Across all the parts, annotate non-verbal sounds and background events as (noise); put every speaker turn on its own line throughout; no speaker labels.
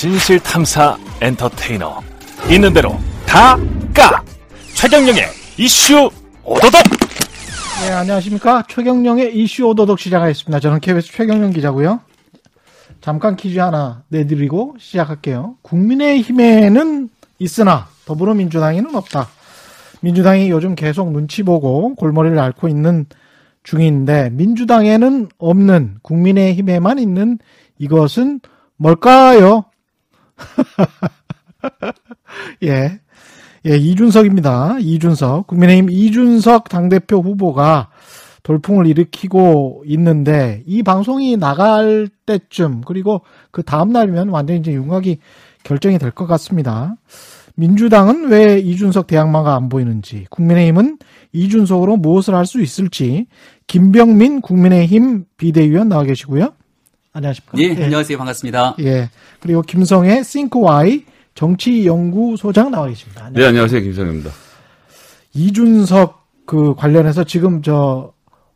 진실 탐사 엔터테이너 있는 대로 다 까 최경영의 이슈 오도독
네, 안녕하십니까. 최경령의 이슈 오도독 시작하겠습니다. 저는 KBS 최경령 기자고요. 잠깐 퀴즈 하나 내드리고 시작할게요. 국민의힘에는 있으나 더불어민주당에는 없다. 민주당이 요즘 계속 눈치 보고 골머리를 앓고 있는 중인데 민주당에는 없는 국민의힘에만 있는 이것은 뭘까요? (laughs) 예. 예, 이준석입니다. 이준석. 국민의힘 이준석 당대표 후보가 돌풍을 일으키고 있는데 이 방송이 나갈 때쯤 그리고 그 다음 날이면 완전히 이제 윤곽이 결정이 될 것 같습니다. 민주당은 왜 이준석 대항마가 안 보이는지, 국민의힘은 이준석으로 무엇을 할 수 있을지, 김병민 국민의힘 비대위원 나와 계시고요. 안녕하십니까?
예, 안녕하세요. 반갑습니다.
예. 그리고 김성애 싱크와이 정치연구소장 나와 계십니다.
네, 안녕하세요. 김성입니다.
이준석 그 관련해서 지금 저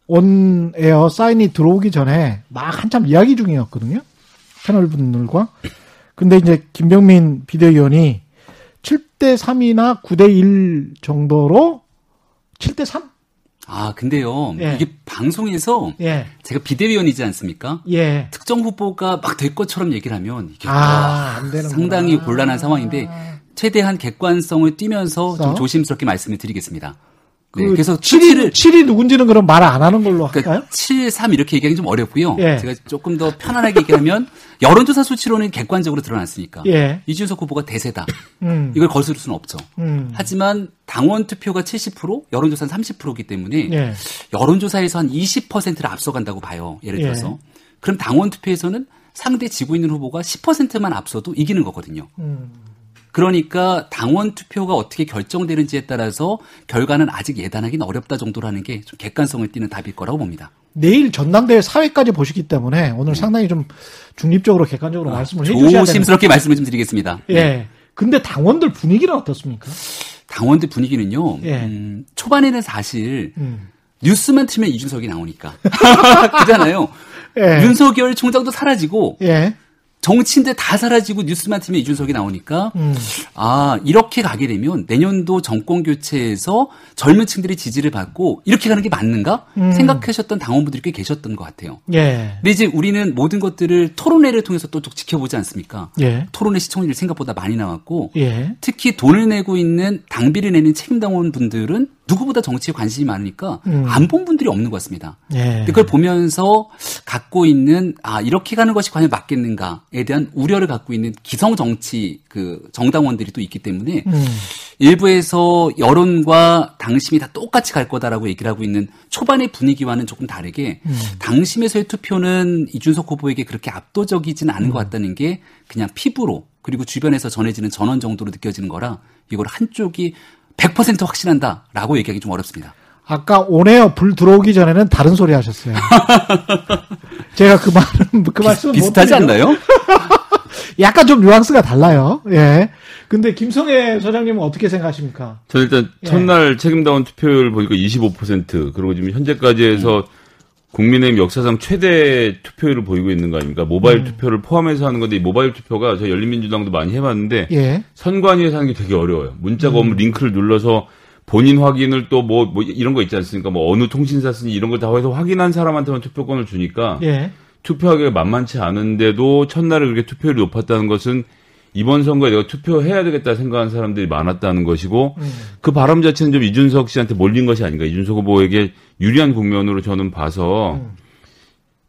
온에어 사인이 들어오기 전에 막 한참 이야기 중이었거든요. 패널 분들과. 근데 이제 김병민 비대위원이 7대 3이나 9대 1 정도로 7대 3?
아, 근데요.
예.
이게 방송에서
예.
제가 비대위원이지 않습니까?
예.
특정 후보가 막 될 것처럼 얘기를 하면 이게
아, 안 되는
상당히 곤란한 상황인데 최대한 객관성을 띠면서 좀
써?
조심스럽게 말씀을 드리겠습니다. 네,
그
그래서
7이, 7이 누군지는 그럼 말 안 하는 걸로 할까요?
그러니까 7, 3 이렇게 얘기하기 좀 어렵고요.
예.
제가 조금 더 편안하게 얘기하면 (laughs) 여론조사 수치로는 객관적으로 드러났으니까
예.
이준석 후보가 대세다.
음.
이걸 거스를 수는 없죠.
음.
하지만 당원 투표가 70%, 여론조사는 30%이기 때문에
예.
여론조사에서 한 20%를 앞서간다고 봐요. 예를
예.
들어서. 그럼 당원 투표에서는 상대 지고 있는 후보가 10%만 앞서도 이기는 거거든요.
음.
그러니까 당원 투표가 어떻게 결정되는지에 따라서 결과는 아직 예단하기는 어렵다 정도라는 게 좀 객관성을 띠는 답일 거라고 봅니다.
내일 전당대회 사회까지 보시기 때문에 오늘 상당히 좀 중립적으로 객관적으로 말씀을 해주셔야
네. 아, 조심스럽게 말씀을 좀 드리겠습니다.
예. 근데 당원들 분위기는 어떻습니까?
당원들 분위기는요.
예.
음, 초반에는 사실
음.
뉴스만 틀면 이준석이 나오니까 (laughs) (laughs) 그잖아요.
예.
윤석열 총장도 사라지고
예.
정치인들 다 사라지고 뉴스만 틀면 이준석이 나오니까
음.
아 이렇게 가게 되면 내년도 정권 교체에서 젊은 층들이 지지를 받고 이렇게 가는 게 맞는가
음.
생각하셨던 당원분들이 꽤 계셨던 것 같아요.
예.
근데 이제 우리는 모든 것들을 토론회를 통해서 또쭉 지켜보지 않습니까?
예.
토론회 시청률이 생각보다 많이 나왔고
예.
특히 돈을 내고 있는 당비를 내는 책임 당원 분들은 누구보다 정치에 관심이 많으니까
음.
안본 분들이 없는 것 같습니다.
예.
그걸 보면서 갖고 있는 아 이렇게 가는 것이 과연 맞겠는가 에 대한 우려를 갖고 있는 기성 정치 그 정당원들이 또 있기 때문에
음.
일부에서 여론과 당심이 다 똑같이 갈 거다라고 얘기를 하고 있는 초반의 분위기와는 조금 다르게
음.
당심에서의 투표는 이준석 후보에게 그렇게 압도적이지는 않은 것
음.
같다는 게 그냥 피부로 그리고 주변에서 전해지는 전원 정도로 느껴지는 거라 이걸 한쪽이 100% 확신한다라고 얘기하기 좀 어렵습니다.
아까 온에어 불 들어오기 전에는 다른 소리 하셨어요. (laughs) 제가 그 말은 그 말씀
비슷하지 않나요? (laughs)
약간 좀 뉘앙스가 달라요. 예. 근데 김성애 소장님은 어떻게 생각하십니까?
저는 일단
예.
첫날 책임당원 투표율 보니까 25% 그리고 지금 현재까지 해서 국민의힘 역사상 최대 투표율을 보이고 있는 거 아닙니까? 모바일
음.
투표를 포함해서 하는 건데 이 모바일 투표가 저 열린민주당도 많이 해봤는데
예.
선관위에서 하는 게 되게 어려워요. 문자가
음.
오면 링크를 눌러서 본인 확인을 또 뭐 뭐 이런 거 있지 않습니까? 뭐 어느 통신사 쓰니 이런 걸 다 해서 확인한 사람한테만 투표권을 주니까
예.
투표하기가 만만치 않은데도 첫날에 그렇게 투표율이 높았다는 것은 이번 선거에 내가 투표해야 되겠다 생각하는 사람들이 많았다는 것이고
음.
그 바람 자체는 좀 이준석 씨한테 몰린 것이 아닌가 이준석 후보에게 유리한 국면으로 저는 봐서
음.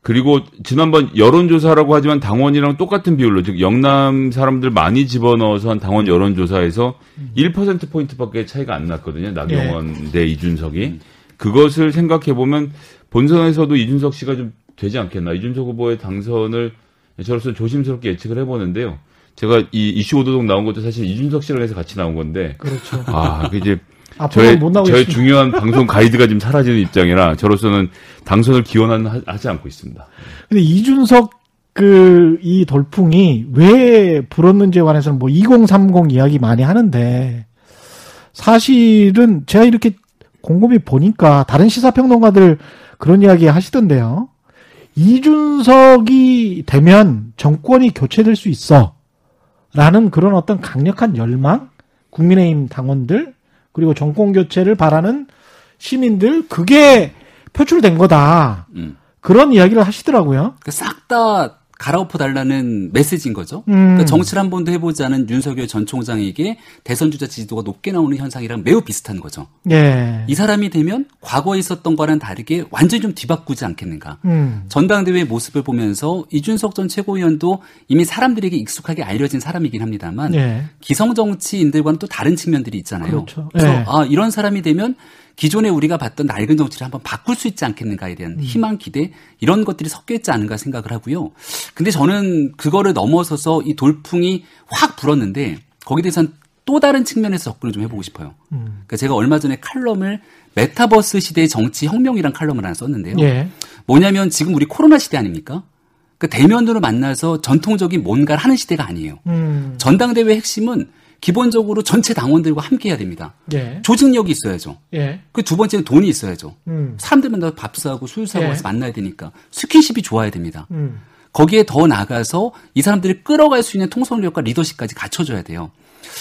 그리고 지난번 여론조사라고 하지만 당원이랑 똑같은 비율로 즉 영남 사람들 많이 집어넣어서 한 당원 여론조사에서 1% 포인트밖에 차이가 안 났거든요. 나경원 대 이준석이. 그것을 생각해 보면 본선에서도 이준석 씨가 좀 되지 않겠나. 이준석 후보의 당선을 저로서 조심스럽게 예측을 해보는데요. 제가 이 이슈 오도독 나온 것도 사실 이준석 씨랑 해서 같이 나온 건데.
그렇죠.
아, 그 이제 저의, 저의. 중요한 방송 가이드가 지금 사라지는 입장이라 저로서는 당선을 기원하는 하지 않고 있습니다.
근데 이준석 그 이 돌풍이 왜 불었는지에 관해서는 뭐 2030 이야기 많이 하는데 사실은 제가 이렇게 곰곰이 보니까 다른 시사평론가들 그런 이야기 하시던데요. 이준석이 되면 정권이 교체될 수 있어. 라는 그런 어떤 강력한 열망, 국민의힘 당원들, 그리고 정권 교체를 바라는 시민들, 그게 표출된 거다.
음.
그런 이야기를 하시더라고요.
싹 다 갈아엎어 달라는 메시지인 거죠.
음.
그러니까 정치를 한 번도 해보지 않은 윤석열 전 총장에게 대선 주자 지지도가 높게 나오는 현상이랑 매우 비슷한 거죠.
예.
이 사람이 되면 과거에 있었던 거와는 다르게 완전히 좀 뒤바꾸지 않겠는가.
음.
전당대회 모습을 보면서 이준석 전 최고위원도 이미 사람들에게 익숙하게 알려진 사람이긴 합니다만
예.
기성 정치인들과는 또 다른 측면들이 있잖아요.
그렇죠.
래서
예.
아 이런 사람이 되면 기존에 우리가 봤던 낡은 정치를 한번 바꿀 수 있지 않겠는가에 대한
음.
희망, 기대 이런 것들이 섞여 있지 않은가 생각을 하고요. 근데 저는 그거를 넘어서서 이 돌풍이 확 불었는데 거기에 대해서는 또 다른 측면에서 접근을 좀 해보고 싶어요.
음.
그러니까 제가 얼마 전에 칼럼을 메타버스 시대의 정치 혁명이란 칼럼을 하나 썼는데요.
예.
뭐냐면 지금 우리 코로나 시대 아닙니까? 그 대면으로 만나서 전통적인 뭔가를 하는 시대가 아니에요.
음.
전당대회 핵심은 기본적으로 전체 당원들과 함께 해야 됩니다.
예.
조직력이 있어야죠.
예.
그 두 번째는 돈이 있어야죠.
음.
사람들 만나서 밥 사고 술 사고
예.
해서 만나야 되니까 스킨십이 좋아야 됩니다.
음.
거기에 더 나가서 이 사람들을 끌어갈 수 있는 통솔력과 리더십까지 갖춰줘야 돼요.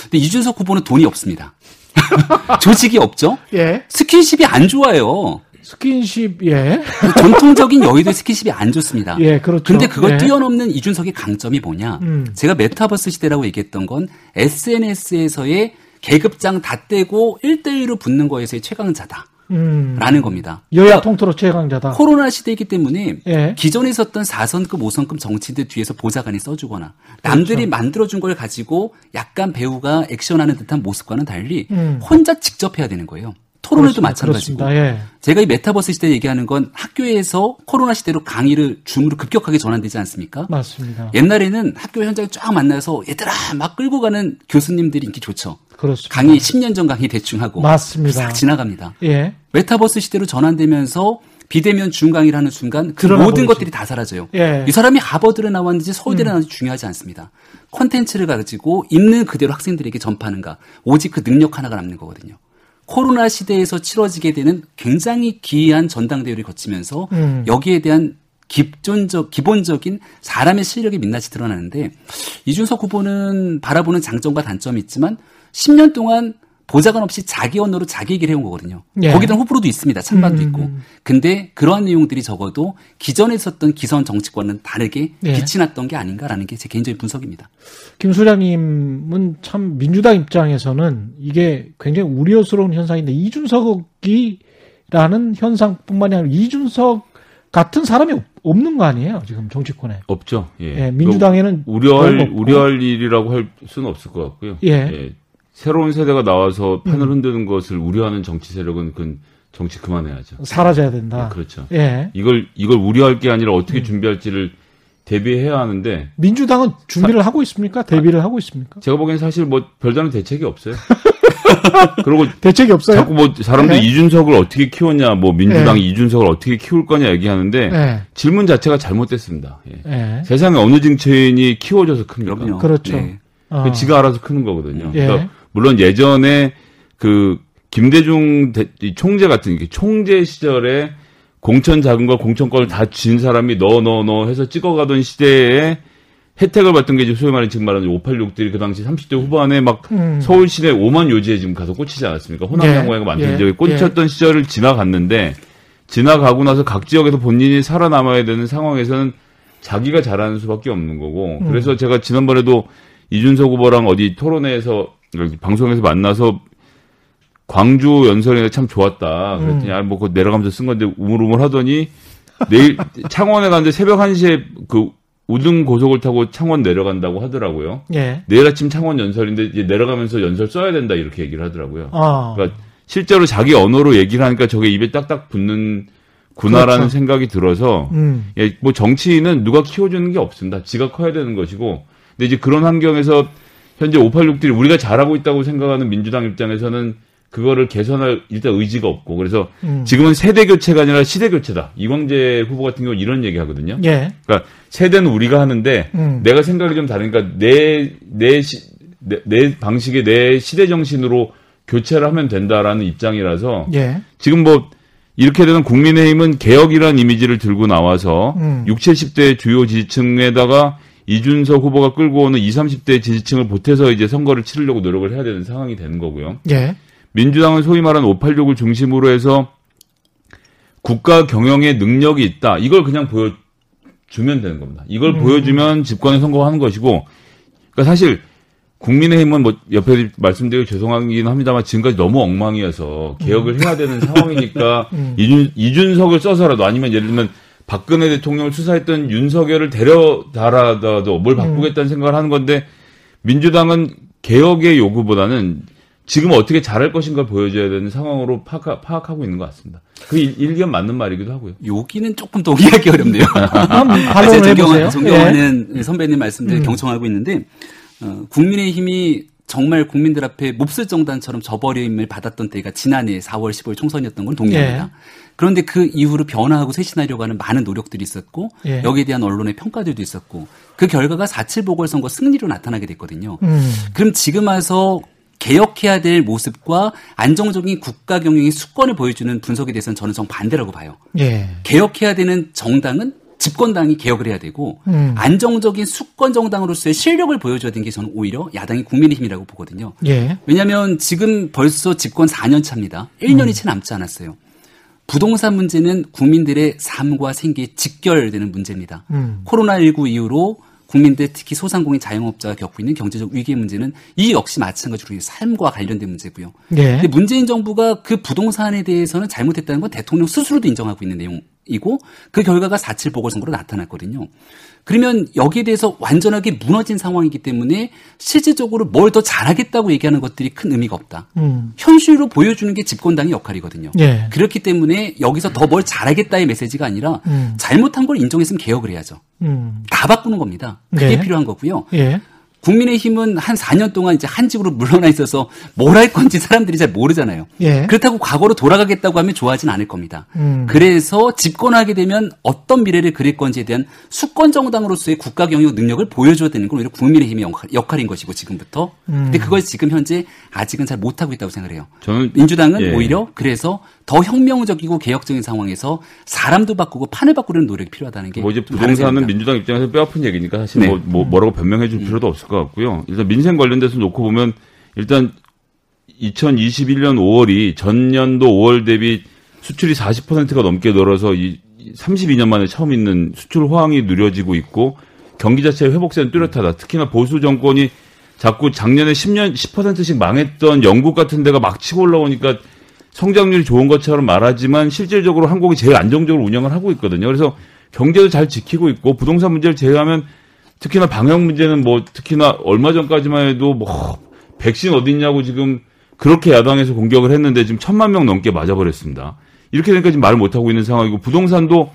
근데 이준석 후보는 돈이 없습니다. (laughs) 조직이 없죠?
예.
스킨십이 안 좋아요.
스킨십, 예.
전통적인 여의도의 스킨십이 안 좋습니다.
예, 그렇죠.
근데 그걸
예.
뛰어넘는 이준석의 강점이 뭐냐?
음.
제가 메타버스 시대라고 얘기했던 건 SNS에서의 계급장 다 떼고 1대1로 붙는 거에서의 최강자다.
음.
라는 겁니다.
여야
그러니까
통틀어 최강자다.
코로나 시대이기 때문에
예.
기존에 있었던 4선급, 5선급 정치인들 뒤에서 보좌관이 써주거나 남들이
그렇죠.
만들어준 걸 가지고 약간 배우가 액션하는 듯한 모습과는 달리
음.
혼자 직접 해야 되는 거예요.
그렇습니다.
마찬가지고.
예.
제가 이 메타버스 시대 얘기하는 건 학교에서 코로나 시대로 강의를 줌으로 급격하게 전환되지 않습니까?
맞습니다.
옛날에는 학교 현장에 쫙 만나서 얘들아 막 끌고 가는 교수님들이 인기 좋죠.
그렇습니다.
강의 10년 전 강의 대충 하고
맞습니다.
싹 지나갑니다.
예.
메타버스 시대로 전환되면서 비대면 줌 강의를 하는 순간 그 모든
보이죠.
것들이 다 사라져요.
예. 음.
이 사람이 하버드를 나왔는지 서울대를 나왔는지 중요하지 않습니다. 콘텐츠를 가지고 있는 그대로 학생들에게 전파하는가. 오직 그 능력 하나가 남는 거거든요. 코로나 시대에서 치러지게 되는 굉장히 기이한 전당대회를 거치면서
음.
여기에 대한 기존적 기본적인 사람의 실력이 민낯이 드러나는데 이준석 후보는 바라보는 장점과 단점이 있지만 10년 동안 보좌관 없이 자기 언어로 자기 얘기를 해온 거거든요.
예.
거기는 호불호도 있습니다. 찬반도
음.
있고. 근데 그러한 내용들이 적어도 기존에 있었던 기성 정치권은 다르게
예.
빛이 났던 게 아닌가라는 게 제 개인적인 분석입니다.
김 소장님은 참 민주당 입장에서는 이게 굉장히 우려스러운 현상인데 이준석이라는 현상뿐만이 아니라 이준석 같은 사람이 없- 없는 거 아니에요 지금 정치권에.
없죠. 예.
예, 민주당에는
그 우려할. 우려할 일이라고 할 수는 없을 것 같고요.
예.
새로운 세대가 나와서 판을
음.
흔드는 것을 우려하는 정치 세력은 그 정치 그만해야죠.
사라져야 된다.
예, 그렇죠.
예.
이걸 이걸 우려할 게 아니라
음.
어떻게 준비할지를 대비해야 하는데
민주당은 준비를 하고 있습니까? 대비를 하고 있습니까?
제가 보기엔 사실 뭐 별다른 대책이 없어요. (laughs) 그리고
대책이 없어요?
자꾸 뭐 사람들
네.
이 이준석을 어떻게 키웠냐, 뭐 민주당이 이준석을 어떻게 키울 거냐 얘기하는데
예.
질문 자체가 잘못됐습니다. 예.
예.
세상에 어느 정치인이 키워줘서 큽니까?
그럼요.
그렇죠.
네.
어.
그 지가 알아서 크는 거거든요.
예.
그러니까 물론 예전에 그 김대중 대- 이 총재 같은 게 총재 시절에 공천 자금과 공천권을 다 쥔 사람이 너 너 너 해서 찍어가던 시대에 혜택을 받던 게 이제 소위 말하는 지금 말하는 586들이 그 당시 30대 후반에 막
음.
서울 시내 5만 요지에 지금 가서 꽂히지 않았습니까? 호남
예.
양호회가 만든
예.
지역에 꽂혔던 시절을 지나갔는데 지나가고 나서 각 지역에서 본인이 살아남아야 되는 상황에서는 자기가 잘하는 수밖에 없는 거고
음.
그래서 제가 지난번에도 이준석 후보랑 어디 토론회에서 방송에서 만나서 광주 연설이 참 좋았다. 그랬더니
음.
아, 뭐, 그거 내려가면서 쓴 건데 우물우물 하더니 내일 (laughs) 창원에 갔는데 새벽 1시에 그 우등 고속을 타고 창원 내려간다고 하더라고요.
예.
내일 아침 창원 연설인데 이제 내려가면서 연설 써야 된다 이렇게 얘기를 하더라고요.
아.
그러니까 실제로 자기 언어로 얘기를 하니까 저게 입에 딱딱 붙는 구나라는
그렇죠.
생각이 들어서
음.
예, 뭐 정치인은 누가 키워주는 게 없습니다. 지가 커야 되는 것이고. 근데 이제 그런 환경에서 현재 586들이 우리가 잘하고 있다고 생각하는 민주당 입장에서는 그거를 개선할 일단 의지가 없고 그래서
음.
지금은 세대 교체가 아니라 시대 교체다. 이광재 후보 같은 경우 는 이런 얘기 하거든요.
예.
그러니까 세대는 우리가 하는데
음.
내가 생각이 좀 다르니까 내, 내, 시, 내, 내 방식의 내 시대 정신으로 교체를 하면 된다라는 입장이라서
예.
지금 뭐 이렇게 되면 국민의힘은 개혁이라는 이미지를 들고 나와서
음.
6, 70대 주요 지지층에다가 이준석 후보가 끌고 오는 20, 30대 지지층을 보태서 이제 선거를 치르려고 노력을 해야 되는 상황이 되는 거고요.
예.
민주당은 소위 말하는 586을 중심으로 해서 국가 경영의 능력이 있다. 이걸 그냥 보여주면 되는 겁니다. 이걸
음.
보여주면 집권에 성공하는 것이고, 그러니까 사실 국민의힘은 뭐 옆에 말씀드리기 죄송하긴 합니다만 지금까지 너무 엉망이어서 개혁을 해야 되는 상황이니까 (laughs)
음.
이준, 이준석을 써서라도 아니면 예를 들면 박근혜 대통령을 수사했던 윤석열을 데려다라도 뭘 바꾸겠다는 생각을 하는 건데 민주당은 개혁의 요구보다는 지금 어떻게 잘할 것인가 보여줘야 되는 상황으로 파악, 파악하고 있는 것 같습니다. 그 일- 일견 맞는 말이기도 하고요.
여기는 조금 동의하기 어렵네요. (laughs)
한번
제가
반론을 해보세요.
존경하,
예.
존경하는 선배님 말씀들
음.
경청하고 있는데 어, 국민의힘이 정말 국민들 앞에 몹쓸 정단처럼 저버림을 받았던 때가 지난해 4월 15일 총선이었던 건 동의합니다.
예.
그런데 그 이후로 변화하고 쇄신하려고 하는 많은 노력들이 있었고
예.
여기에 대한 언론의 평가들도 있었고 그 결과가 4.7 보궐선거 승리로 나타나게 됐거든요.
음.
그럼 지금 와서 개혁해야 될 모습과 안정적인 국가 경영의 수권을 보여주는 분석에 대해서는 저는 정반대라고 봐요.
예.
개혁해야 되는 정당은 집권당이 개혁을 해야 되고
음.
안정적인 수권 정당으로서의 실력을 보여줘야 되는 게 저는 오히려 야당이 국민의힘이라고 보거든요.
예.
왜냐하면 지금 벌써 집권 4년 차입니다. 1년이 채 남지 않았어요. 부동산 문제는 국민들의 삶과 생계에 직결되는 문제입니다.
음.
코로나19 이후로 국민들 특히 소상공인 자영업자가 겪고 있는 경제적 위기의 문제는 이 역시 마찬가지로 삶과 관련된 문제고요.
예.
근데 문재인 정부가 그 부동산에 대해서는 잘못했다는 건 대통령 스스로도 인정하고 있는 내용 이고 그 결과가 4.7 보궐선거로 나타났거든요. 그러면 여기에 대해서 완전하게 무너진 상황이기 때문에 실질적으로 뭘 더 잘하겠다고 얘기하는 것들이 큰 의미가 없다.
음.
현실로 보여주는 게 집권당의 역할이거든요.
예.
그렇기 때문에 여기서 더 뭘 잘하겠다의 메시지가 아니라
음.
잘못한 걸 인정했으면 개혁을 해야죠.
음.
다 바꾸는 겁니다. 그게
네.
필요한 거고요.
예.
국민의힘은 한 4년 동안 이제 한직으로 물러나 있어서 뭘 할 건지 사람들이 잘 모르잖아요.
예.
그렇다고 과거로 돌아가겠다고 하면 좋아하진 않을 겁니다.
음.
그래서 집권하게 되면 어떤 미래를 그릴 건지에 대한 수권 정당으로서의 국가 경영 능력을 보여줘야 되는 건 오히려 국민의힘의 역할- 역할인 것이고 지금부터.
음.
근데 그걸 지금 현재 아직은 잘 못하고 있다고 생각을 해요.
저는
민주당은
예.
오히려 그래서 더 혁명적이고 개혁적인 상황에서 사람도 바꾸고 판을 바꾸려는 노력이 필요하다는 게
뭐 이제 부동산은. 민주당 입장에서 뼈아픈 얘기니까 사실
네.
뭐, 뭐 뭐라고 변명해 줄 필요도 없을 것 같고요. 일단 민생 관련돼서 놓고 보면 일단 2021년 5월이 전년도 5월 대비 수출이 40%가 넘게 늘어서 이 32년 만에 처음 있는 수출 호황이 누려지고 있고 경기 자체의 회복세는 뚜렷하다. 특히나 보수 정권이 자꾸 작년에 10년 10%씩 망했던 영국 같은 데가 막 치고 올라오니까 성장률이 좋은 것처럼 말하지만 실질적으로 한국이 제일 안정적으로 운영을 하고 있거든요. 그래서 경제도 잘 지키고 있고 부동산 문제를 제외하면 특히나 방역 문제는 뭐 특히나 얼마 전까지만 해도 뭐 백신 어디 있냐고 지금 그렇게 야당에서 공격을 했는데 지금 천만 명 넘게 맞아버렸습니다. 이렇게 되니까 지금 말을 못하고 있는 상황이고 부동산도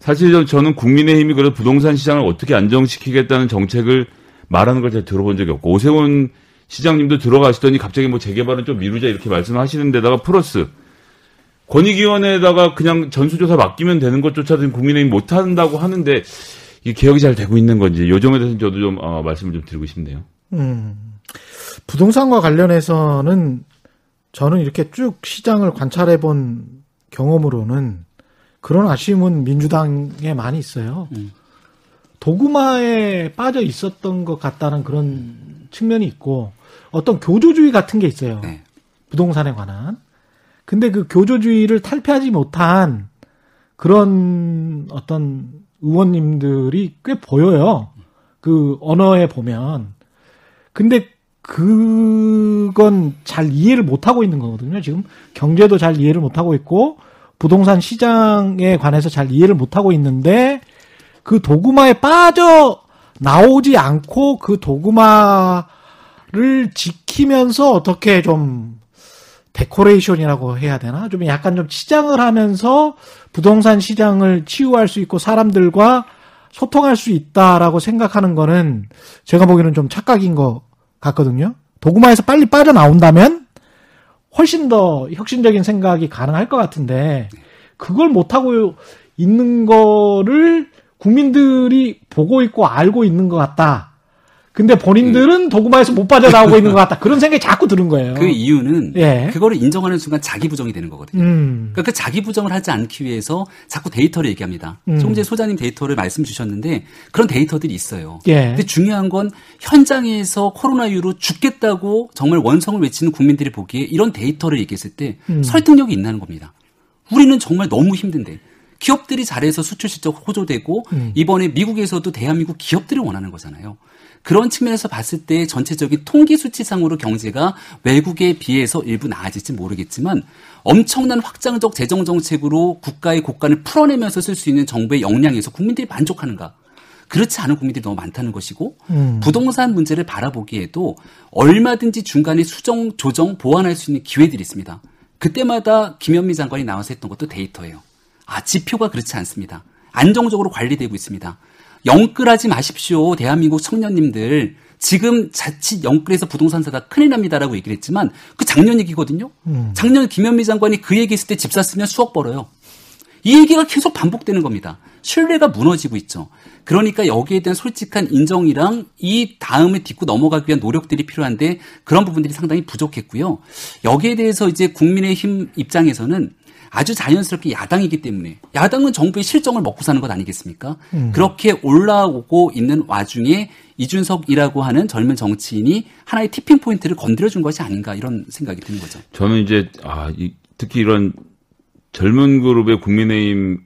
사실 저- 저는 국민의힘이 그래서 부동산 시장을 어떻게 안정시키겠다는 정책을 말하는 걸잘 들어본 적이 없고 오세훈 시장님도 들어가시더니 갑자기 뭐 재개발은 좀 미루자 이렇게 말씀하시는 데다가 플러스 권익위원회에다가 그냥 전수조사 맡기면 되는 것조차도 국민의힘 못한다고 하는데 이 개혁이 잘 되고 있는 건지 요 점에 대해서는 저도 좀 어, 말씀을 좀 드리고 싶네요.
음. 부동산과 관련해서는 저는 이렇게 쭉 시장을 관찰해 본 경험으로는 그런 아쉬움은 민주당에 많이 있어요.
음.
도구마에 빠져 있었던 것 같다는 그런 측면이 있고 어떤 교조주의 같은 게 있어요.
네.
부동산에 관한. 근데 그 교조주의를 탈피하지 못한 그런 어떤 의원님들이 꽤 보여요. 그 언어에 보면. 근데 그건 잘 이해를 못하고 있는 거거든요. 지금 경제도 잘 이해를 못하고 있고 부동산 시장에 관해서 잘 이해를 못하고 있는데 그 도구마에 빠져 나오지 않고 그 도구마를 지키면서 어떻게 좀 데코레이션이라고 해야 되나? 좀 약간 좀 치장을 하면서 부동산 시장을 치유할 수 있고 사람들과 소통할 수 있다라고 생각하는 거는 제가 보기에는 좀 착각인 것 같거든요. 도구마에서 빨리 빠져나온다면 훨씬 더 혁신적인 생각이 가능할 것 같은데 그걸 못하고 있는 거를 국민들이 보고 있고 알고 있는 것 같다. 근데 본인들은 도구마에서 못 빠져나오고 있는 것 같다. 그런 생각이 자꾸 드는 거예요.
그 이유는
예.
그거를 인정하는 순간 자기 부정이 되는 거거든요.
음.
그러니까 그 자기 부정을 하지 않기 위해서 자꾸 데이터를 얘기합니다.
음.
전에 소장님 데이터를 말씀 주셨는데 그런 데이터들이 있어요.
예.
근데 중요한 건 현장에서 코로나 이후로 죽겠다고 정말 원성을 외치는 국민들이 보기에 이런 데이터를 얘기했을 때
음.
설득력이 있다는 겁니다. 우리는 정말 너무 힘든데 기업들이 잘해서 수출 실적 호조되고
음.
이번에 미국에서도 대한민국 기업들을 원하는 거잖아요. 그런 측면에서 봤을 때 전체적인 통계 수치상으로 경제가 외국에 비해서 일부 나아질지 모르겠지만 엄청난 확장적 재정 정책으로 국가의 고간을 풀어내면서 쓸 수 있는 정부의 역량에서 국민들이 만족하는가? 그렇지 않은 국민들이 너무 많다는 것이고
음.
부동산 문제를 바라보기에도 얼마든지 중간에 수정, 조정, 보완할 수 있는 기회들이 있습니다. 그때마다 김현미 장관이 나와서 했던 것도 데이터예요. 아, 지표가 그렇지 않습니다. 안정적으로 관리되고 있습니다. 영끌하지 마십시오. 대한민국 청년님들. 지금 자칫 영끌해서 부동산 사다 큰일 납니다라고 얘기를 했지만 그 작년 얘기거든요. 작년 김현미 장관이 그 얘기했을 때 집 샀으면 수억 벌어요. 이 얘기가 계속 반복되는 겁니다. 신뢰가 무너지고 있죠. 그러니까 여기에 대한 솔직한 인정이랑 이 다음을 딛고 넘어가기 위한 노력들이 필요한데 그런 부분들이 상당히 부족했고요. 여기에 대해서 이제 국민의힘 입장에서는 아주 자연스럽게 야당이기 때문에 야당은 정부의 실정을 먹고 사는 것 아니겠습니까? 그렇게 올라오고 있는 와중에 이준석이라고 하는 젊은 정치인이 하나의 티핑 포인트를 건드려준 것이 아닌가 이런 생각이 드는 거죠.
저는 이제 아 이- 특히 이런 젊은 그룹의 국민의힘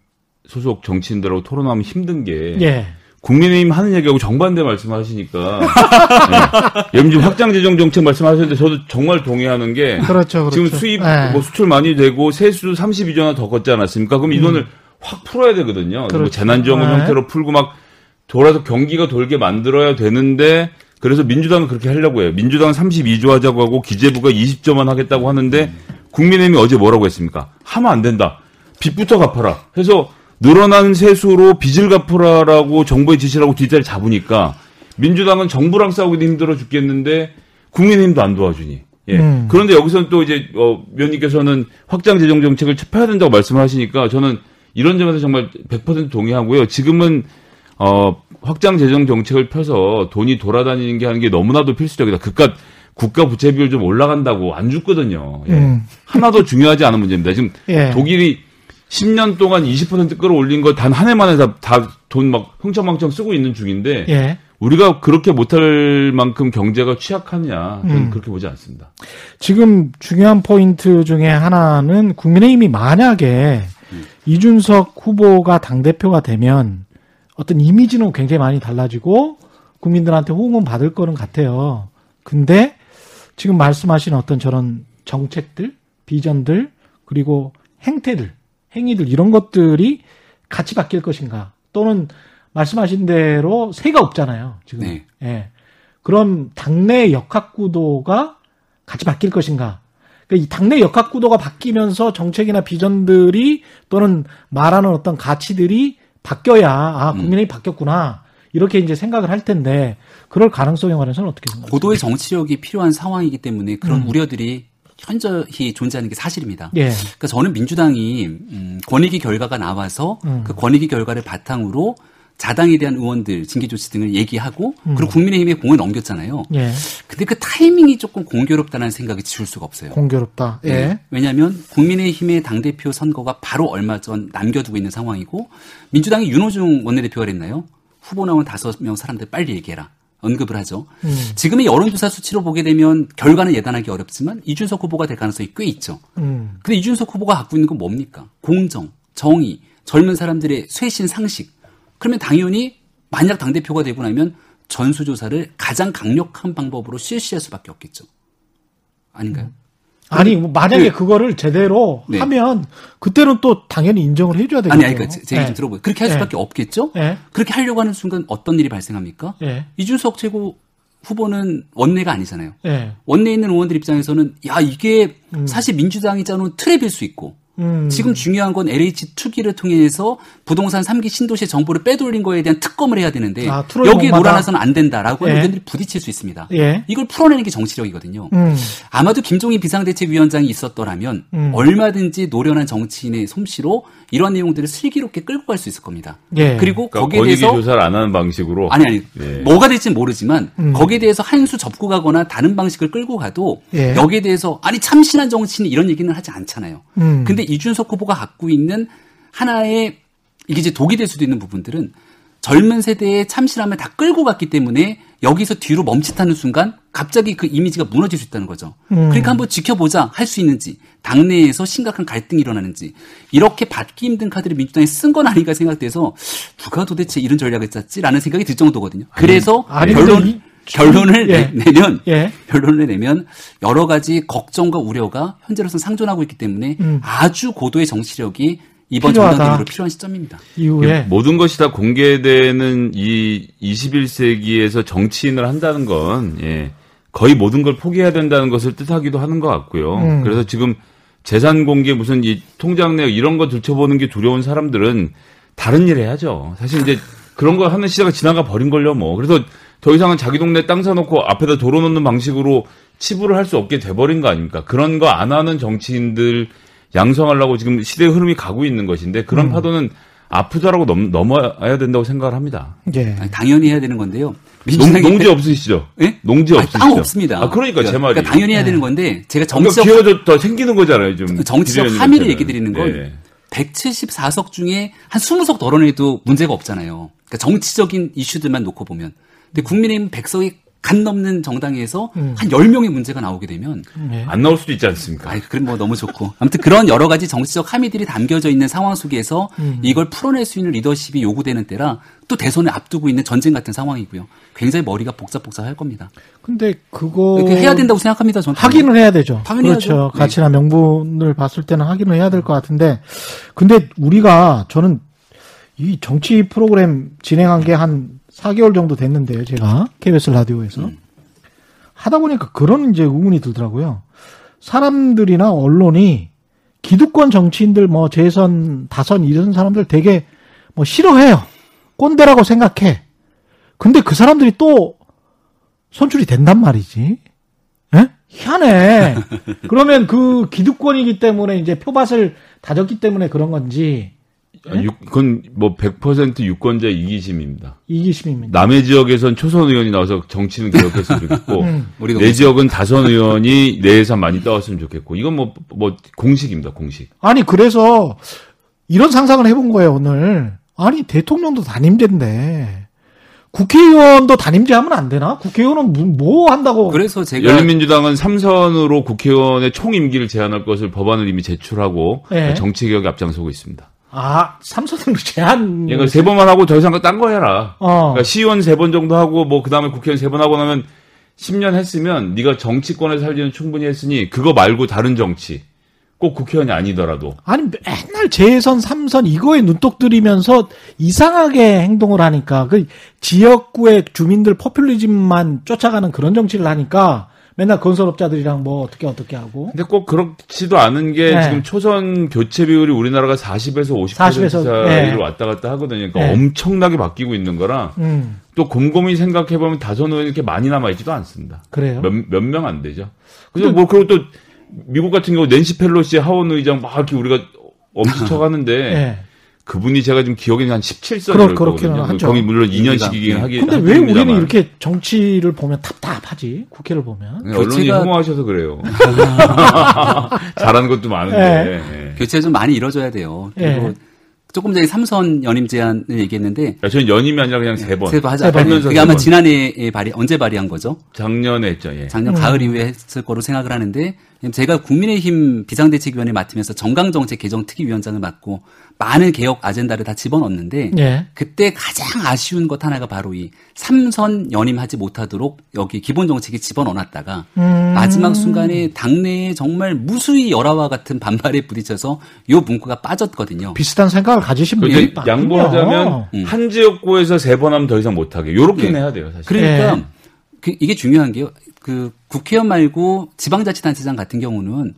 소속 정치인들하고 토론하면 힘든 게
예.
국민의힘 하는 얘기하고 정반대 말씀하시니까 (laughs) 네. 지금 확장 재정 정책 말씀하셨는데 저도 정말 동의하는 게
그렇죠, 그렇죠.
지금 수입
네.
뭐 수출 많이 되고 세수 32조나 더 걷지 않았습니까? 그럼 이 돈을 확 풀어야 되거든요. 뭐
그렇죠.
재난지원금
네.
형태로 풀고 막 돌아서 경기가 돌게 만들어야 되는데 그래서 민주당은 그렇게 하려고 해요. 민주당은 32조 하자고 하고 기재부가 20조만 하겠다고 하는데 국민의힘이 어제 뭐라고 했습니까? 하면 안 된다. 빚부터 갚아라. 해서 늘어난 세수로 빚을 갚으라라고 정부의 지시라고 뒷자리 잡으니까 민주당은 정부랑 싸우기도 힘들어 죽겠는데 국민의힘도 안 도와주니. 예.
음.
그런데 여기서는 또 이제 어 위원님께서는 확장 재정 정책을 펴야 된다고 말씀을 하시니까 저는 이런 점에서 정말 100% 동의하고요. 지금은 어 확장 재정 정책을 펴서 돈이 돌아다니는 게 하는 게 너무나도 필수적이다. 그깟 국가 부채 비율 좀 올라간다고 안 죽거든요. 예.
음.
하나도 중요하지 않은 문제입니다. 지금
예.
독일이 10년 동안 20% 끌어올린 거 단 한 해만에 다 돈 막 흥청망청 쓰고 있는 중인데
예.
우리가 그렇게 못할 만큼 경제가 취약하냐 저는
음.
그렇게 보지 않습니다.
지금 중요한 포인트 중에 하나는 국민의힘이 만약에 이준석 후보가 당 대표가 되면 어떤 이미지는 굉장히 많이 달라지고 국민들한테 호응은 받을 거는 같아요. 근데 지금 말씀하신 어떤 저런 정책들, 비전들, 그리고 행태들, 행위들 이런 것들이 같이 바뀔 것인가? 또는 말씀하신 대로 새가 없잖아요. 지금.
네.
예. 그럼 당내 역학 구도가 같이 바뀔 것인가? 그러니까 이 당내 역학 구도가 바뀌면서 정책이나 비전들이 또는 말하는 어떤 가치들이 바뀌어야 아 국민의힘 바뀌었구나 이렇게 이제 생각을 할 텐데 그럴 가능성에 관해서는 어떻게 생각하세요?
고도의 정치력이 필요한 상황이기 때문에 그런
음.
우려들이 현저히 존재하는 게 사실입니다.
예.
그러니까 저는 민주당이 음, 권익위 결과가 나와서
음.
그 권익위 결과를 바탕으로 자당에 대한 의원들 징계 조치 등을 얘기하고
음.
그리고 국민의힘에 공을 넘겼잖아요.
예.
근데 그 타이밍이 조금 공교롭다는 생각이 지울 수가 없어요.
공교롭다. 예.
네. 왜냐하면 국민의힘의 당 대표 선거가 바로 얼마 전 남겨두고 있는 상황이고 민주당이 윤호중 원내대표가 그랬나요? 후보 나온 다섯 명 사람들 빨리 얘기해라. 언급을 하죠.
음.
지금의 여론조사 수치로 보게 되면 결과는 예단하기 어렵지만 이준석 후보가 될 가능성이 꽤 있죠.
음.
근데 이준석 후보가 갖고 있는 건 뭡니까? 공정, 정의, 젊은 사람들의 쇄신 상식. 그러면 당연히 만약 당대표가 되고 나면 전수조사를 가장 강력한 방법으로 실시할 수밖에 없겠죠. 아닌가요?
아니 뭐 만약에 그, 거를 제대로
네.
하면 그때는 또 당연히 인정을 해줘야 되겠죠.
아니, 아니, 그러니까 제, 제 얘기 좀
예.
들어보세요. 그렇게 할
네.
수밖에 없겠죠?
예.
그렇게 하려고 하는 순간 어떤 일이 발생합니까?
예.
이준석 최고 후보는 원내가 아니잖아요.
예.
원내에 있는 의원들 입장에서는 야 이게
음.
사실 민주당이 짜놓은 트랩일 수 있고
음.
지금 중요한 건 LH 투기를 통해서 부동산 3기 신도시 정보를 빼돌린 거에 대한 특검을 해야 되는데
아,
여기에? 놀아나서는 안 된다라고 하는
예.
의견들이 부딪힐 수 있습니다.
예.
이걸 풀어내는 게 정치력이거든요.
음.
아마도 김종인 비상대책위원장이 있었더라면
음.
얼마든지 노련한 정치인의 솜씨로 이런 내용들을 슬기롭게 끌고 갈 수 있을 겁니다.
예.
그리고
그러니까
거기에 대해서
조사를 안 하는 방식으로
아니 아니
예.
뭐가 될지는 모르지만
음.
거기에 대해서 한 수 접고 가거나 다른 방식을 끌고 가도
예.
여기에 대해서 아니 참신한 정치인이 이런 얘기는 하지 않잖아요.
음.
근데 이준석 후보가 갖고 있는 하나의 이게 이제 독이 될 수도 있는 부분들은 젊은 세대의 참신함을 다 끌고 갔기 때문에 여기서 뒤로 멈칫하는 순간 갑자기 그 이미지가 무너질 수 있다는 거죠.
음.
그러니까 한번 지켜보자 할 수 있는지 당내에서 심각한 갈등이 일어나는지 이렇게 받기 힘든 카드를 민주당이 쓴 건 아닌가 생각돼서 누가 도대체 이런 전략을 짰지라는 생각이 들 정도거든요. 그래서
아니,
결론 결론을
예.
내- 내면
예.
결론을 내면 여러 가지 걱정과 우려가 현재로서는 상존하고 있기 때문에
음.
아주 고도의 정치력이 이번
필요하다.
정당대회로 필요한 시점입니다.
이후에
모든 것이 다 공개되는 이 21세기에서 정치인을 한다는 건 예, 거의 모든 걸 포기해야 된다는 것을 뜻하기도 하는 것 같고요.
음.
그래서 지금 재산 공개 무슨 이 통장 내역 이런 거 들춰보는 게 두려운 사람들은 다른 일 해야죠. 사실 이제 그런 거 하는 시대가 지나가 버린 걸요 뭐. 그래서 더 이상은 자기 동네 땅 사놓고 앞에다 도로 놓는 방식으로 치부를 할 수 없게 돼버린 거 아닙니까? 그런 거 안 하는 정치인들 양성하려고 지금 시대의 흐름이 가고 있는 것인데 그런
음.
파도는 아프더라고 넘, 넘어야 된다고 생각을 합니다.
예.
아니, 당연히 해야 되는 건데요.
농, 농지 없으시죠?
예?
농지
아니,
없으시죠?
땅 없습니다.
아, 그러니까 제 말이.
그러니까 당연히 해야
네.
되는 건데 제가
그러니까
정치적
기회가 더 생기는 거잖아요, 좀.
정치적
기대하는
함의를. 얘기 드리는 건
네.
174석 중에 한 20석 덜어내도 문제가 없잖아요. 그러니까 정치적인 이슈들만 놓고 보면. 근데 국민의힘 100석이 간 넘는 정당에서
음.
한 10명의 문제가 나오게 되면
예.
안 나올 수도 있지 않습니까?
아이, 그럼 뭐 너무 좋고. 아무튼 그런 여러 가지 정치적 함의들이 담겨져 있는 상황 속에서
음.
이걸 풀어낼 수 있는 리더십이 요구되는 때라 또 대선을 앞두고 있는 전쟁 같은 상황이고요. 굉장히 머리가 복잡복잡할 겁니다.
근데 그거
이렇게 해야 된다고 생각합니다. 저는.
확인을 해야 되죠.
당연히
그렇죠.
해야죠. 네.
가치나 명분을 봤을 때는 확인을 해야 될 것 같은데, 근데 우리가 저는 이 정치 프로그램 진행한 게한 4개월 정도 됐는데요, 제가 KBS 라디오에서
음.
하다 보니까 그런 이제 의문이 들더라고요. 사람들이나 언론이 기득권 정치인들 뭐 재선, 다선 이런 사람들 되게 뭐 싫어해요. 꼰대라고 생각해. 근데 그 사람들이 또 선출이 된단 말이지. 예? 희한해. (laughs) 그러면 그 기득권이기 때문에 이제 표밭을 다졌기 때문에 그런 건지
아, 육- 그건 뭐 100% 유권자 이기심입니다.
이기심입니다.
남의 지역에선 초선 의원이 나와서 정치는 개혁했으면 좋겠고, (laughs)
음.
내 지역은 다선 의원이 내 예산 많이 따왔으면 좋겠고, 이건 뭐, 뭐, 공식입니다, 공식.
아니 그래서 이런 상상을 해본 거예요 오늘. 아니 대통령도 단임제인데 국회의원도 단임제 하면 안 되나? 국회의원은 뭐, 뭐 한다고?
그래서 제가
열린민주당은 삼선으로 국회의원의 총 임기를 제한할 것을 법안을 이미 제출하고
예.
정치개혁에 앞장서고 있습니다.
아 삼선으로 제한.
그러니까 세 번만 하고 더 이상 딴 거 해라.
어.
그러니까 시의원 세 번 정도 하고 뭐 그다음에 국회의원 세 번 하고 나면 10년 했으면 네가 정치권에서 살기는 충분히 했으니 그거 말고 다른 정치 꼭 국회의원이 아니더라도
아니 맨날 재선 삼선 이거에 눈독 들이면서 이상하게 행동을 하니까 그 지역구의 주민들 포퓰리즘만 쫓아가는 그런 정치를 하니까 맨날 건설업자들이랑 뭐 어떻게 어떻게 하고
근데 꼭 그렇지도 않은 게
네.
지금 초선 교체 비율이 우리나라가 40에서 50%
40에서,
사이로
네.
왔다 갔다 하거든요. 그러니까
네.
엄청나게 바뀌고 있는 거라
음
또 곰곰이 생각해 보면 다선 의원이 이렇게 많이 남아 있지도 않습니다.
그래요
몇 명 안 되죠. 그래서 뭐 그리고 또 미국 같은 경우 낸시 펠로시 하원 의장 막 이렇게 우리가 엄지쳐가는데
예.
그분이 제가 지금 기억에는 한 17선
그렇-
이럴
그렇게는
거거든요.
하죠.
거기 물론 2년씩이긴
우리가.
하긴
근데 왜
합니다만.
우리는 이렇게 정치를 보면 답답하지 국회를 보면
네, 언론이
교체가-
혐오하셔서 그래요. (laughs) 잘하는 것도 많은데. 예.
교체가 좀 많이 이뤄져야 돼요. 그리고
예.
조금 전에 삼선 연임 제안을 얘기했는데
야, 저는 연임이 아니라 그냥 세 번.
세 번 하자.
세 번.
하면서
그게
세
아마
번.
지난해에 발의 언제 발의한 거죠?
작년에 했죠. 예.
작년
음.
가을 이후에 했을 거로 생각을 하는데 제가 국민의힘 비상대책위원회 맡으면서 정강정책 개정 특위위원장을 맡고 많은 개혁 아젠다를 다 집어넣었는데
예.
그때 가장 아쉬운 것 하나가 바로 이 삼선 연임하지 못하도록 여기 기본 정책에 집어넣어놨다가
음.
마지막 순간에 당내에 정말 무수히 열화와 같은 반발에 부딪혀서 요 문구가 빠졌거든요.
비슷한 생각을 가지신 분이
그러니까
많군요.
양보하자면
음.
한 지역구에서 세 번 하면 더 이상 못하게. 요렇게는
예.
해야 돼요, 사실.
그러니까
예.
그 이게 중요한 게요. 그 국회의원 말고 지방자치단체장 같은 경우는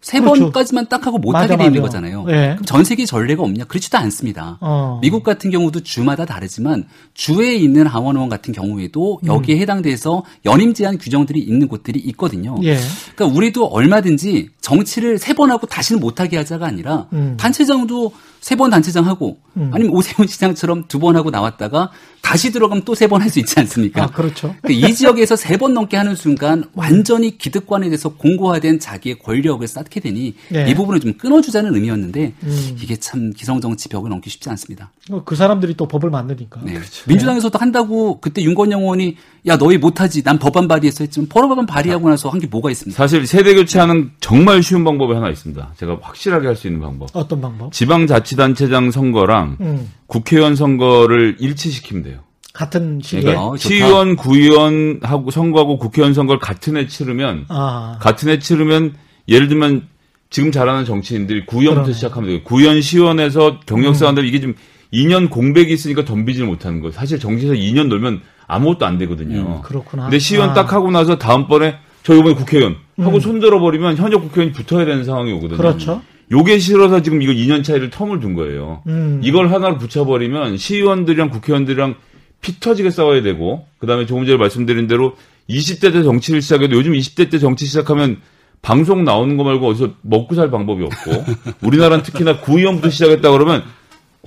세
그렇죠.
번까지만 딱 하고
맞아,
못하게 돼 있는. 거잖아요.
예.
그럼 전 세계 전례가 없냐? 그렇지도 않습니다.
어.
미국 같은 경우도 주마다 다르지만 주에 있는 하원의원 같은 경우에도 여기에 해당돼서 연임 제한 규정들이 있는 곳들이 있거든요.
예.
그러니까 우리도 얼마든지 정치를 세 번 하고 다시는 못 하게 하자가 아니라
음.
단체장도 세 번 단체장 하고 아니면 오세훈 (laughs) 시장처럼 두 번 하고 나왔다가 다시 들어가면 또 세 번 할 수 있지 않습니까?
아, 그렇죠.
그러니까 이 지역에서 세 번 넘게 하는 순간 완전히 기득권에 대해서 공고화된 자기의 권력을 쌓게 되니
네.
이 부분을 좀 끊어주자는 의미였는데
음.
이게 참 기성정치 벽을 넘기 쉽지 않습니다.
그 사람들이 또 법을 만드니까.
네. 민주당에서도 한다고 그때 윤건영 의원이 야 너희 못하지 난 법안 발의했어 했지만 법안 발의하고 나서 한 게 뭐가 있습니까?
사실 세대 교체하는 정말 쉬운 방법이 하나 있습니다. 제가 확실하게 할 수 있는 방법.
어떤 방법?
지방자치단체장 선거랑
음.
국회의원 선거를 일치시키면 돼요.
같은 시기에.
그러니까
어.
시의원, 구의원하고 선거하고 국회의원 선거를 같은 해 치르면
아.
같은 해 치르면 예를 들면 지금 잘하는 정치인들이 구의원부터
그러네.
시작하면 돼요. 구의원, 시의원에서 경력사원들 이게 지금 2년 공백이 있으니까 덤비질 못하는 거예요. 사실 정치에서 2년 놀면 아무것도 안 되거든요.
그렇구나.
근데 시의원
아.
딱 하고 나서 다음번에 저 이번에 국회의원 하고 손들어 버리면 현역 국회의원이 붙어야 되는 상황이 오거든요.
그렇죠.
요게 싫어서 지금 이거 2년 차이를 텀을 둔 거예요.
음.
이걸 하나로 붙여버리면 시의원들이랑 국회의원들이랑 피 터지게 싸워야 되고 그다음에 조금 전에 말씀드린 대로 20대 때 정치를 시작해도 요즘 20대 때 정치 시작하면 방송 나오는 거 말고 어디서 먹고 살 방법이 없고 우리나라는 특히나 구의원부터 시작했다 그러면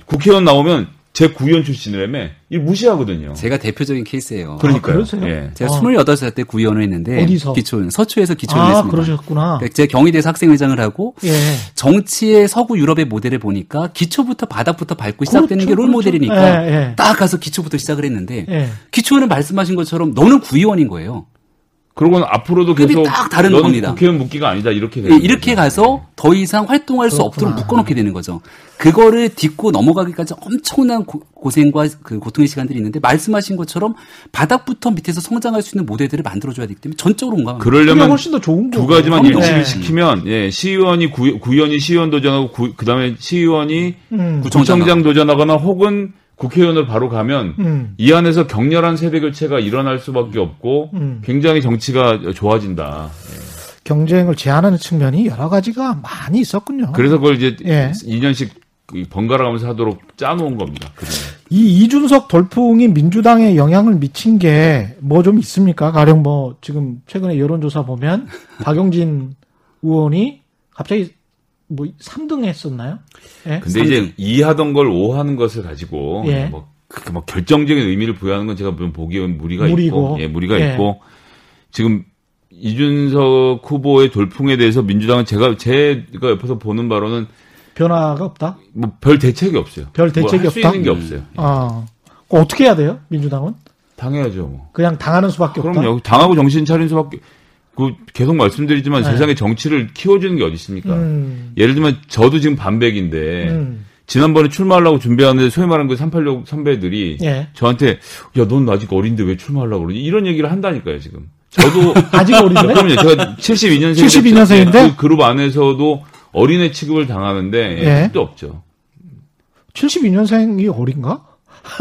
국회의원 나오면 제 구의원 출신이라며 이 무시하거든요.
제가 대표적인 케이스예요.
그러니까요.
그러세요?
예.
제가
어.
28살 때 구의원을 했는데
어디서?
기초는 서초에서 기초를
아,
했습니다.
그러셨구나.
그러니까 제가 경희대에서 학생회장을 하고
예.
정치의 서구 유럽의 모델을 보니까 기초부터 바닥부터 밟고 시작되는
그렇죠,
게롤
그렇죠.
모델이니까
예, 예.
딱 가서 기초부터 시작을 했는데
예.
기초는 말씀하신 것처럼 너는 구의원인 거예요.
그러고는 앞으로도 계속
딱 다른 겁니다.
국회의원 묵기가 아니다 이렇게
예,
되는
이렇게
거죠.
가서 더 이상 활동할 수 없도록
그렇구나.
묶어놓게 되는 거죠. 그거를 딛고 넘어가기까지 엄청난 고, 생과 그 고통의 시간들이 있는데 말씀하신 것처럼 바닥부터 밑에서 성장할 수 있는 모델들을 만들어줘야 되기 때문에 전적으로 공감합니다.
그게
그러려면
훨씬 더 좋은 거.
두 가지만. 일치를
네.
시키면 예, 시의원이 구, 구의원이 시의원 도전하고 구, 그다음에 시의원이
음.
구청장
도전하거나 혹은 국회의원을 바로 가면
음.
이 안에서 격렬한 세대 교체가 일어날 수밖에 없고
음.
굉장히 정치가 좋아진다.
경쟁을 제한하는 측면이 여러 가지가 많이 있었군요.
그래서 그걸 이제
예.
2년씩 번갈아 가면서 하도록 짜놓은 겁니다. 그동안.
이 이준석 돌풍이 민주당에 영향을 미친 게 뭐 좀 있습니까? 가령 뭐 지금 최근에 여론조사 보면 박용진 의원이 갑자기 뭐 3등 했었나요? 예?
근데 이제 이하던 걸 오하는 것을 가지고
예.
뭐, 그렇게 뭐 결정적인 의미를 부여하는 건 제가 좀 보기엔 무리가
무리고.
있고, 예, 무리가
예.
있고 지금 이준석 후보의 돌풍에 대해서 민주당은 제가 제가 옆에서 보는 바로는
변화가 없다?
뭐 별 대책이 없어요.
별 대책이
뭐할수
없다?
있는 게 없어요.
아, 그거 어떻게 해야 돼요? 민주당은?
당해야죠. 뭐.
그냥 당하는 수밖에 없다?
그럼요. 당하고 정신 차린 수밖에. 그 계속 말씀드리지만
네.
세상에 정치를 키워주는 게 어디 있습니까?
음,
예를 들면 저도 지금 반백인데
음,
지난번에 출마하려고 준비하는데 소위 말하는 그 386 선배들이
예.
저한테 야 넌 아직 어린데 왜 출마하려고 그러지? 이런 얘기를 한다니까요 지금. 저도 (laughs)
아직 어린데?
그럼요. 제가 72년생
72년생 인데?
그 그룹 안에서도 어린애 취급을 당하는데
예.
예. 도 없죠.
72년생이 어린가?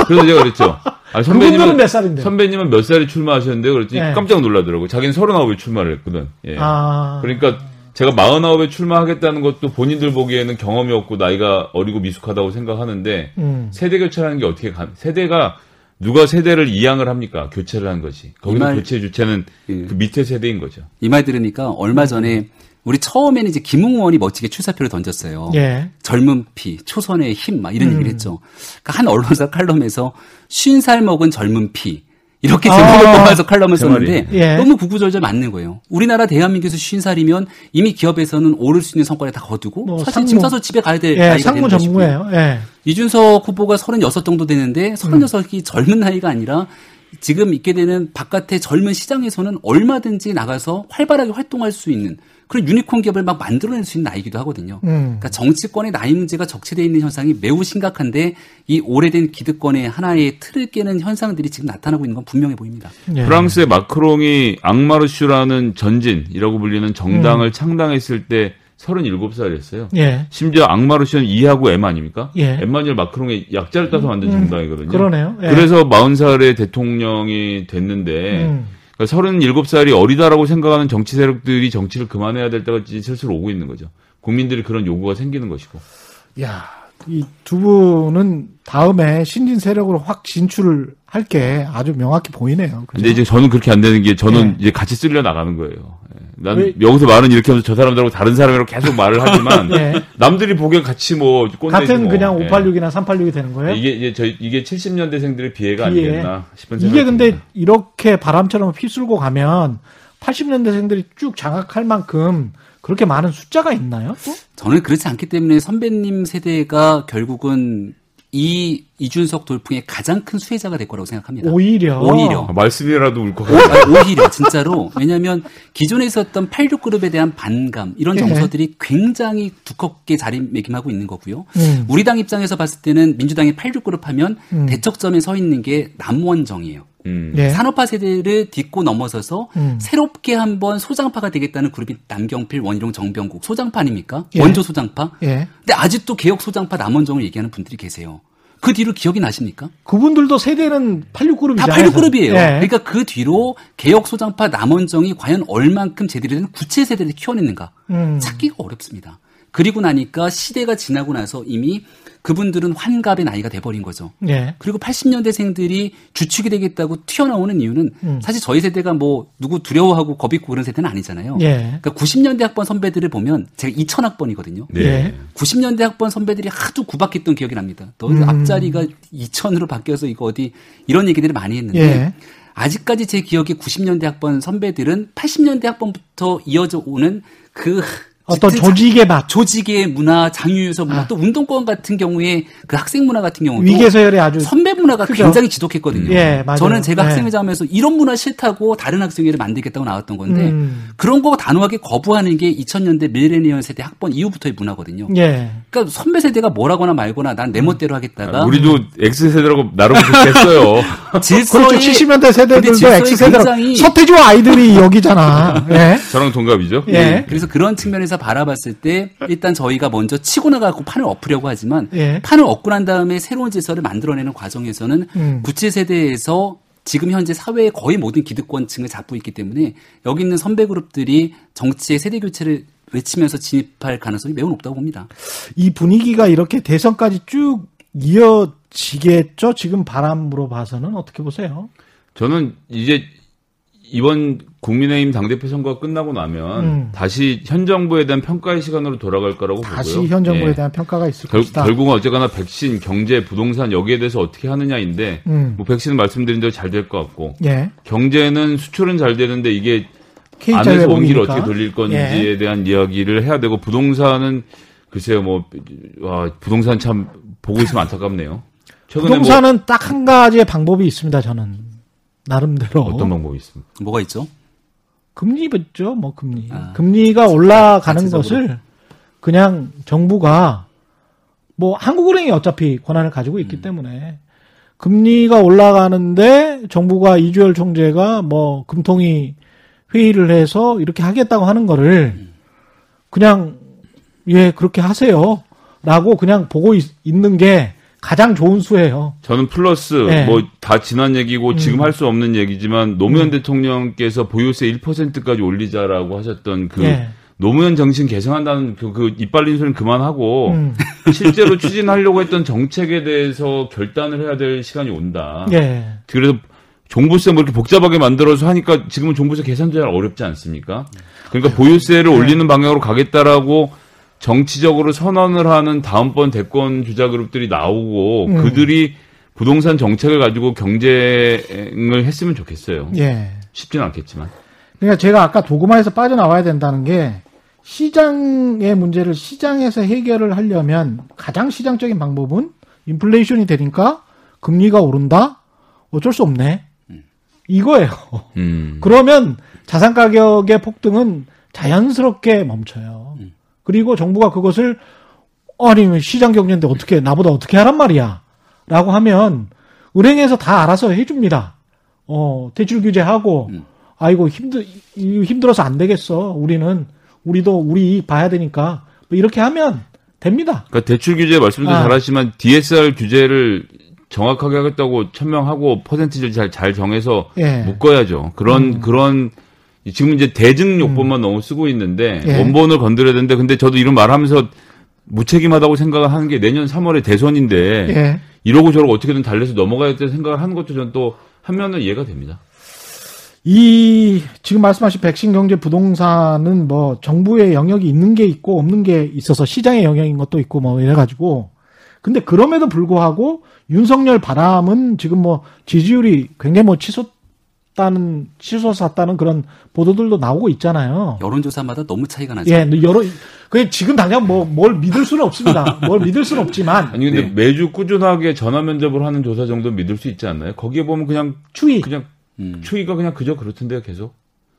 그래서 제가 그랬죠. 아, 선배님은
몇 살인데?
선배님은 몇 살에 출마하셨는데 그랬더니
예.
깜짝 놀라더라고요. 자기는 39에 출마를 했거든. 예.
아,
그러니까 제가 49에 출마하겠다는 것도 본인들 보기에는 경험이 없고 나이가 어리고 미숙하다고 생각하는데
음,
세대 교체라는 게 어떻게 가, 세대가 누가 세대를 이양을 합니까? 교체를 한 거지. 거기서
말-
교체 주체는
예.
그 밑에 세대인 거죠.
이 말 들으니까 얼마 전에 우리 처음에는 이제 김웅 의원이 멋지게 출사표를 던졌어요.
예.
젊은 피, 초선의 힘, 막 이런
음.
얘기를 했죠. 그러니까 한 언론사 칼럼에서 쉰살 먹은 젊은 피. 이렇게
아,
제목을 뽑아서 칼럼을. 썼는데
예.
너무 구구절절 맞는 거예요. 우리나라 대한민국에서 쉰 살이면 이미 기업에서는 오를 수 있는 성과를 다 거두고
뭐
사실. 짐 싸서 집에 가야 될
예,
나이가
상무
되는.
전무예요. 예.
이준석 후보가 36 정도 되는데 36이 젊은 나이가 아니라 지금 있게 되는 바깥의 젊은 시장에서는 얼마든지 나가서 활발하게 활동할 수 있는 그런 유니콘 기업을 막 만들어낼 수 있는 나이기도 하거든요.
음.
그러니까 정치권의 나이 문제가 적체되어 있는 현상이 매우 심각한데 이 오래된 기득권의 하나의 틀을 깨는 현상들이 지금 나타나고 있는 건 분명해 보입니다.
예.
프랑스의 마크롱이 앙마르슈라는 전진이라고 불리는 정당을 창당했을 때 37살이었어요.
예.
심지어 앙마르슈는 E하고 M 아닙니까?
예.
엠마뉴엘 마크롱의 약자를 따서 만든
음,
정당이거든요.
그러네요. 예.
그래서 40살에 대통령이 됐는데
음.
그러니까 37살이 어리다라고 생각하는 정치 세력들이 정치를 그만해야 될 때가 이제 슬슬 오고 있는 거죠. 국민들이 그런 요구가 생기는 것이고.
야, 이 두 분은 다음에 신진 세력으로 확 진출을 할 게 아주 명확히 보이네요. 그죠?
근데 이제 저는 그렇게 안 되는 게 저는
네.
이제 같이 쓸려 나가는 거예요. 예. 난
왜-
여기서 말은 이렇게 하면서 저 사람들하고 다른 사람이라고 계속 말을 하지만
예. (laughs)
남들이 보기엔 같이 뭐 꼰대지
같은
뭐.
그냥
예.
586이나 386이 되는 거예요?
이게 이제 저 이게 70년대생들의 비애가
비애.
아니겠나 싶은 생각이
이게 근데
듭니다.
이렇게 바람처럼 휩쓸고 가면 80년대생들이 쭉 장악할 만큼 그렇게 많은 숫자가 있나요? 또?
저는 그렇지 않기 때문에 선배님 세대가 결국은 이 이준석 돌풍의 가장 큰 수혜자가 될 거라고 생각합니다.
오히려
오히려.
아, 말씀이라도 울것 같아요.
아니, 오히려 진짜로 왜냐하면 기존에 있었던 86그룹에 대한 반감 이런
예.
정서들이 굉장히 두껍게 자리매김하고 있는 거고요.
음.
우리 당 입장에서 봤을 때는 민주당이 86그룹 하면
음.
대척점에 서 있는 게 남원정이에요.
음.
예.
산업화 세대를 딛고 넘어서서
음.
새롭게 한번 소장파가 되겠다는 그룹이 남경필, 원희룡, 정병국 소장파 아닙니까?
예.
원조 소장파.
예.
근데 아직도 개혁 소장파 남원정을 얘기하는 분들이 계세요. 그 뒤로 기억이 나십니까?
그분들도 세대는 86그룹이잖아요.
다 86그룹이에요.
예.
그러니까 그 뒤로 개혁 소장파 남원정이 과연 얼만큼 제대로 된 구체 세대를 키워냈는가
음.
찾기가 어렵습니다. 그리고 나니까 시대가 지나고 나서 이미 그분들은 환갑의 나이가 돼버린 거죠.
예.
그리고 80년대생들이 주축이 되겠다고 튀어나오는 이유는
음.
사실 저희 세대가 뭐 누구 두려워하고 겁 있고 그런 세대는 아니잖아요.
예.
그러니까 90년대 학번 선배들을 보면 제가 2000학번이거든요.
네.
예.
90년대 학번 선배들이 하도 구박했던 기억이 납니다. 너
음.
앞자리가 2000으로 바뀌어서 이거 어디 이런 얘기들을 많이 했는데
예.
아직까지 제 기억에 90년대 학번 선배들은 80년대 학번부터 이어져 오는 그
어떤
짙은
조직의 맛,
조직의 문화, 장유유서 문화,
아.
또 운동권 같은 경우에 그 학생 문화 같은 경우도
위계서열이 아주
선배 문화가
크죠.
굉장히 지독했거든요.
예, 맞아요.
저는 제가
예.
학생회장 하면서 이런 문화 싫다고 다른 학생회를 만들겠다고 나왔던 건데
음.
그런 거 단호하게 거부하는 게 2000년대 밀레니얼 세대 학번 이후부터의 문화거든요.
예.
그러니까 선배 세대가 뭐라거나 말거나 난 내 멋대로 하겠다가
아, 우리도 X세대라고 나름 그렇게 했어요. (laughs)
질서의
그렇죠. 70년대
근데
세대들도 X세대로
굉장히-
서태지와 아이들이 여기잖아. 예.
저랑 동갑이죠.
예.
그래서 그런 측면에서 바라봤을 때 일단 저희가 먼저 치고 나가고 판을 엎으려고 하지만
예.
판을 엎고 난 다음에 새로운 질서를 만들어내는 과정에서는
음.
구체 세대에서 지금 현재 사회의 거의 모든 기득권층을 잡고 있기 때문에 여기 있는 선배 그룹들이 정치의 세대 교체를 외치면서 진입할 가능성이 매우 높다고 봅니다.
이 분위기가 이렇게 대선까지 쭉 이어지겠죠? 지금 바람으로 봐서는 어떻게 보세요?
저는 이제 이번 국민의힘 당대표 선거가 끝나고 나면
음.
다시 현 정부에 대한 평가의 시간으로 돌아갈 거라고
다시
보고요.
현 정부에
예.
대한 평가가 있을
결,
것이다.
결국은 어쨌거나 백신, 경제, 부동산 여기에 대해서 어떻게 하느냐인데
음.
뭐 백신은 말씀드린 대로 잘 될 것 같고
예.
경제는 수출은 잘 되는데 이게 안에서 온 길을
회복이니까.
어떻게 돌릴 건지에
예.
대한 이야기를 해야 되고 부동산은 글쎄요 뭐 와, 부동산 참 보고 있으면 안타깝네요. 최근에
부동산은 딱한 가지의 방법이 있습니다. 저는 나름대로
뭐 어떤 방법이 있습니까?
뭐가 있죠?
금리겠죠. 뭐 금리.
아,
금리가 올라가는
자체적으로.
것을 그냥 정부가 뭐 한국은행이 어차피 권한을 가지고
음.
있기 때문에 금리가 올라가는데 정부가 이주열 총재가 뭐 금통위 회의를 해서 이렇게 하겠다고 하는 거를
음.
그냥 예 그렇게 하세요 라고 그냥 보고 있, 는 게 가장 좋은 수예요.
저는 플러스
네.
뭐다 지난 얘기고
음.
지금 할 수 없는 얘기지만 노무현 대통령께서 보유세 1%까지 올리자라고 하셨던 그
예.
노무현 정신 개선한다는 그, 그 이빨린 소리는 그만하고
음.
실제로 추진하려고 했던 정책에 대해서 결단을 해야 될 시간이 온다.
예.
그래서 종부세 뭐 이렇게 복잡하게 만들어서 하니까 지금은 종부세 계산도 잘 어렵지 않습니까? 그러니까 보유세를
네.
올리는 방향으로 가겠다라고 정치적으로 선언을 하는 다음번 대권 주자 그룹들이 나오고
음.
그들이 부동산 정책을 가지고 경쟁을 했으면 좋겠어요.
예.
쉽지는 않겠지만.
그러니까 제가 아까 도구마에서 빠져나와야 된다는 게 시장의 문제를 시장에서 해결을 하려면 가장 시장적인 방법은 인플레이션이 되니까 금리가 오른다? 어쩔 수 없네. 이거예요.
음.
그러면 자산 가격의 폭등은 자연스럽게 멈춰요. 그리고 정부가 그것을 아니 시장 경제인데 어떻게 나보다 어떻게 하란 말이야. 라고 하면 은행에서 다 알아서 해줍니다. 어 대출 규제하고
음.
아이고 힘들 이- 힘들어서 안 되겠어. 우리는 우리도 우리 이익 봐야 되니까 뭐 이렇게 하면 됩니다.
그러니까 대출 규제 말씀도
아.
잘하시지만 DSR 규제를 정확하게 하겠다고 천명하고 퍼센티지 잘, 잘 정해서
예.
묶어야죠. 그런, 그런, 지금 이제 대증 요법만 너무 쓰고 있는데,
예.
원본을 건드려야 되는데, 근데 저도 이런 말 하면서 무책임하다고 생각을 하는 게 내년 3월에 대선인데,
예.
이러고 저러고 어떻게든 달래서 넘어가야 될 생각을 하는 것도 저는 또 한면은 이해가 됩니다.
이 지금 말씀하신 백신 경제 부동산은 뭐 정부의 영역이 있는 게 있고 없는 게 있어서 시장의 영역인 것도 있고 뭐 이래 가지고 근데 그럼에도 불구하고 윤석열 바람은 지금 뭐 지지율이 굉장히 뭐 치솟 다는 치솟았다는 그런 보도들도 나오고 있잖아요.
여론조사마다 너무 차이가 나죠.
예, 여러 그 지금 당장 뭐 뭘 믿을 수는 없습니다. 뭘 믿을 수는 없지만
아니, 근데
네.
매주 꾸준하게 전화 면접을 하는 조사 정도 믿을 수 있지 않나요? 거기에 보면 그냥,
추이.
그냥,
음.
추이가 그냥 그저 그렇던데요, 계속.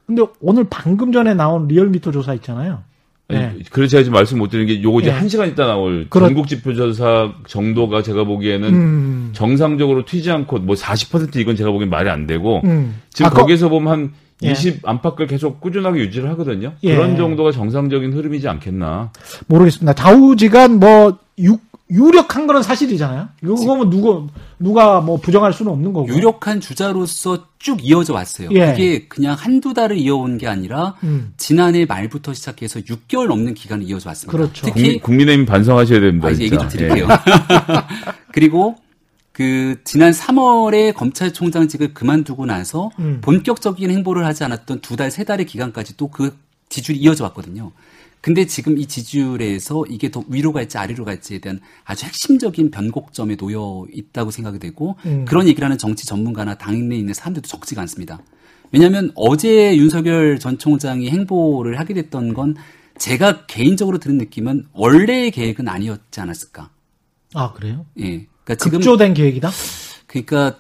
근데 오늘 방금 전에 나온 리얼미터 조사 있잖아요. 네.
그래서 제가 지금 말씀 못 드리는 게 요거 이제
예.
한 시간 있다 나올
그렇-
전국 지표조사 정도가 제가 보기에는
음.
정상적으로 튀지 않고 뭐 40% 이건 제가 보기엔 말이 안 되고
음.
지금
아, 거-
거기서 보면 한
예.
20 안팎을 계속 꾸준하게 유지를 하거든요.
예.
그런 정도가 정상적인 흐름이지 않겠나.
모르겠습니다. 좌우지간 뭐 유, 유력한 거는 사실이잖아요. 이거면 누구 누가 뭐 부정할 수는 없는 거고.
유력한 주자로서 쭉 이어져 왔어요.
예.
그게 그냥 한두 달을 이어온 게 아니라
음.
지난해 말부터 시작해서 6개월 넘는 기간을 이어져 왔습니다.
그렇죠.
특히
국민, 국민의힘 반성하셔야 됩니다.
아, 이제 얘기. 좀 드릴게요. (laughs) 그리고 그 지난 3월에 검찰총장직을 그만두고 나서
음.
본격적인 행보를 하지 않았던 두 달, 세 달의 기간까지 또 그 지지율이 이어져 왔거든요. 근데 지금 이 지지율에서 이게 더 위로 갈지 아래로 갈지에 대한 아주 핵심적인 변곡점에 놓여 있다고 생각이 되고
음.
그런 얘기를 하는 정치 전문가나 당내에 있는 사람들도 적지가 않습니다. 왜냐하면 어제 윤석열 전 총장이 행보를 하게 됐던 건 제가 개인적으로 드는 느낌은 원래의 계획은 아니었지 않았을까.
아 그래요?
예. 그러니까 지금
급조된 계획이다.
그러니까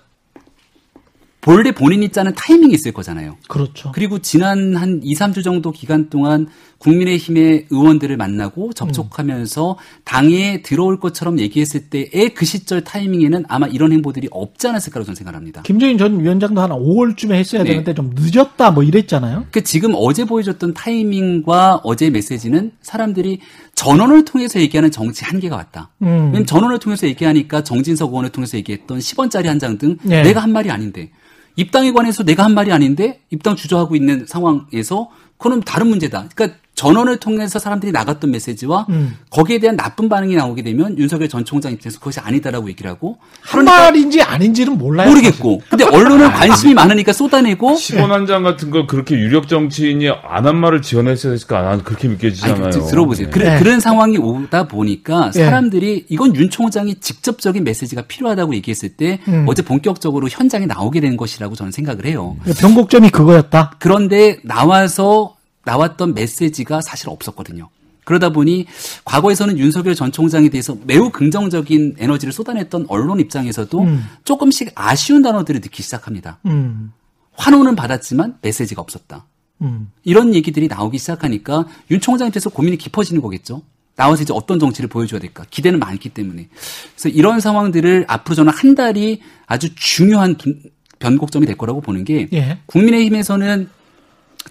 본래 본인이 짜는 타이밍이 있을 거잖아요.
그렇죠.
그리고 지난 한 2, 3주 정도 기간 동안 국민의힘의 의원들을 만나고 접촉하면서 당에 들어올 것처럼 얘기했을 때의 그 시절 타이밍에는 아마 이런 행보들이 없지 않았을까라고 저는 생각합니다.
김정인 전 위원장도 한 5월쯤에 했어야
네.
되는데 좀 늦었다 뭐 이랬잖아요.
그 지금 어제 보여줬던 타이밍과 어제 메시지는 사람들이 전원을 통해서 얘기하는 정치 한계가 왔다.
음.
전원을 통해서 얘기하니까 정진석 의원을 통해서 얘기했던 10원짜리 한 장등
네.
내가 한 말이 아닌데 입당에 관해서 내가 한 말이 아닌데 입당 주저하고 있는 상황에서 그거는 다른 문제다. 그러니까 전원을 통해서 사람들이 나갔던 메시지와
음.
거기에 대한 나쁜 반응이 나오게 되면 윤석열 전 총장 입장에서 그것이 아니다라고 얘기를 하고
한 말인지 아닌지는 몰라요.
모르겠고 근데 언론은 관심이 많으니까 쏟아내고
10원 한장 같은 걸 그렇게 유력 정치인이 안 한 말을 지원했어야 했을까? 난 그렇게 믿겨지잖아요.
아니, 그, 들어보세요. 그래,
네.
그런 상황이 오다 보니까
예.
사람들이 이건 윤 총장이 직접적인 메시지가 필요하다고 얘기했을 때
음.
어제 본격적으로 현장에 나오게 되는 것이라고 저는 생각을 해요.
변곡점이 그거였다.
그런데 나와서 나왔던 메시지가 사실 없었거든요. 그러다 보니 과거에서는 윤석열 전 총장에 대해서 매우 긍정적인 에너지를 쏟아냈던 언론 입장에서도
음.
조금씩 아쉬운 단어들을 듣기 시작합니다.
음.
환호는 받았지만 메시지가 없었다.
음.
이런 얘기들이 나오기 시작하니까 윤 총장 입장에서 고민이 깊어지는 거겠죠. 나와서 이제 어떤 정치를 보여줘야 될까. 기대는 많기 때문에. 그래서 이런 상황들을 앞으로 저는 한 달이 아주 중요한 분- 변곡점이 될 거라고 보는 게
예.
국민의힘에서는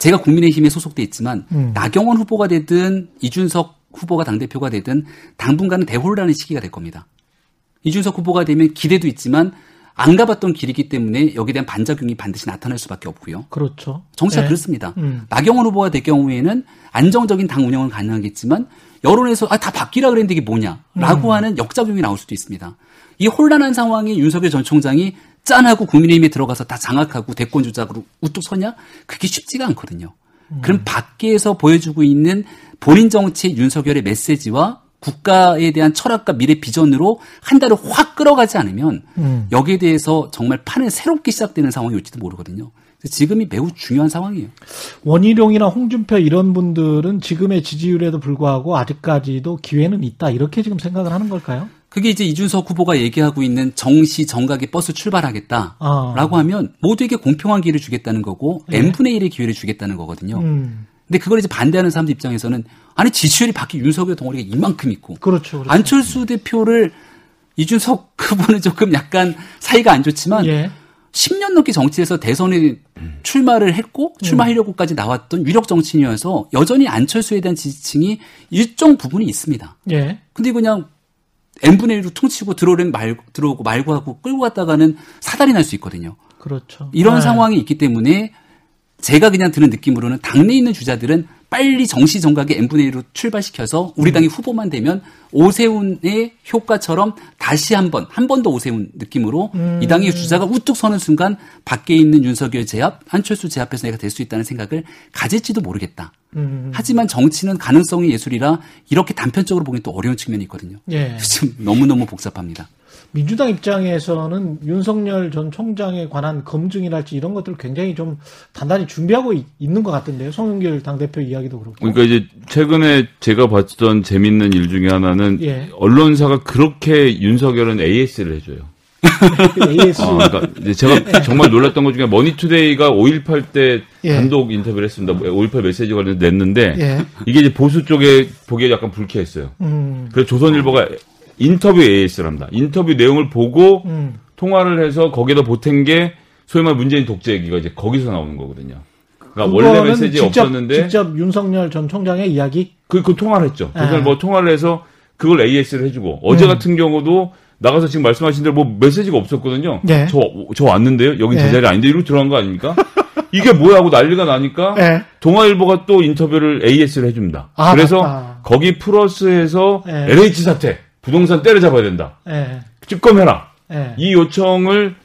제가 국민의힘에 소속돼 있지만
음.
나경원 후보가 되든 이준석 후보가 당대표가 되든 당분간은 대혼란의 시기가 될 겁니다. 이준석 후보가 되면 기대도 있지만 안 가봤던 길이기 때문에 여기에 대한 반작용이 반드시 나타날 수밖에 없고요.
그렇죠.
정치가
예.
그렇습니다.
음.
나경원 후보가 될 경우에는 안정적인 당 운영은 가능하겠지만 여론에서 아 다 바뀌라 그랬는데 이게 뭐냐라고
음.
하는 역작용이 나올 수도 있습니다. 이 혼란한 상황에 윤석열 전 총장이 짠하고 국민의힘에 들어가서 다 장악하고 대권 주자로 우뚝 서냐? 그게 쉽지가 않거든요.
음.
그럼 밖에서 보여주고 있는 본인 정치 윤석열의 메시지와 국가에 대한 철학과 미래 비전으로 한 달을 확 끌어가지 않으면
음.
여기에 대해서 정말 판을 새롭게 시작되는 상황이 올지도 모르거든요. 지금이 매우 중요한 상황이에요.
원희룡이나 홍준표 이런 분들은 지금의 지지율에도 불구하고 아직까지도 기회는 있다. 이렇게 지금 생각을 하는 걸까요?
그게 이제 이준석 후보가 얘기하고 있는 정시 정각의 버스 출발하겠다라고
아.
하면 모두에게 공평한 기회를 주겠다는 거고
예.
n분의 1의 기회를 주겠다는 거거든요.
음.
근데 그걸 이제 반대하는 사람들 입장에서는 아니 지지율이 밖에 윤석열 덩어리가 이만큼 있고
그렇죠. 그렇죠.
안철수 대표를 이준석 (laughs) 후보는 조금 약간 사이가 안 좋지만
예.
10년 넘게 정치에서 대선에 출마를 했고 출마하려고까지 나왔던 유력 정치인이어서 여전히 안철수에 대한 지지층이 일정 부분이 있습니다.
예.
근데 그냥 n분의 1로 퉁치고 들어오면 말, 들어오고 말고 하고 끌고 갔다가는 사달이 날 수 있거든요.
그렇죠.
이런
네.
상황이 있기 때문에 제가 그냥 드는 느낌으로는 당내에 있는 주자들은 빨리 정시 정각의 n분의 1로 출발시켜서 우리 당이 후보만 되면 오세훈의 효과처럼 다시 한 번, 한 번 더 오세훈 느낌으로 이 당의 주자가 우뚝 서는 순간 밖에 있는 윤석열 제압, 한철수 제압해서 내가 될 수 있다는 생각을 가질지도 모르겠다.
음.
하지만 정치는 가능성이 예술이라 이렇게 단편적으로 보기 또 어려운 측면이 있거든요.
예. (laughs)
지금 너무너무 복잡합니다.
민주당 입장에서는 윤석열 전 총장에 관한 검증이랄지 이런 것들을 굉장히 좀 단단히 준비하고 있, 는것 같은데요. 송영길 당대표 이야기도 그렇고.
그러니까 이제 최근에 제가 봤던 재밌는 일 중에 하나는
예.
언론사가 그렇게 윤석열은 AS를 해줘요. (laughs)
AS.
어, 그러니까 제가 정말 놀랐던 것 중에 머니투데이가 5.18 때
예.
단독 인터뷰를 했습니다. 5.18 메시지 관련해서 냈는데
예.
이게 이제 보수 쪽에 보기에 약간 불쾌했어요.
음.
그래서 조선일보가 인터뷰 AS를 합니다. 인터뷰 내용을 보고
음.
통화를 해서 거기에다 보탠 게 소위 말 문재인 독재 얘기가 이제 거기서 나오는 거거든요. 그러니까 원래 메시지
직접,
없었는데
직접 윤석열 전 총장의 이야기.
그, 그 통화를 했죠.
아.
그래서 뭐 통화를 해서 그걸 AS를 해주고 어제
음.
같은 경우도 나가서 지금 말씀하신 대로 뭐 메시지가 없었거든요.
네.
저, 저 왔는데요? 여긴
네.
제 자리 아닌데? 이러고 들어간 거 아닙니까? (laughs) 이게 뭐야 하고 난리가 나니까
예.
동아일보가 또 인터뷰를 AS를 해줍니다.
아,
그래서
맞다.
거기 플러스해서
네.
LH 사태, 부동산 때려잡아야 된다.
예.
집검해라.
예.
이 요청을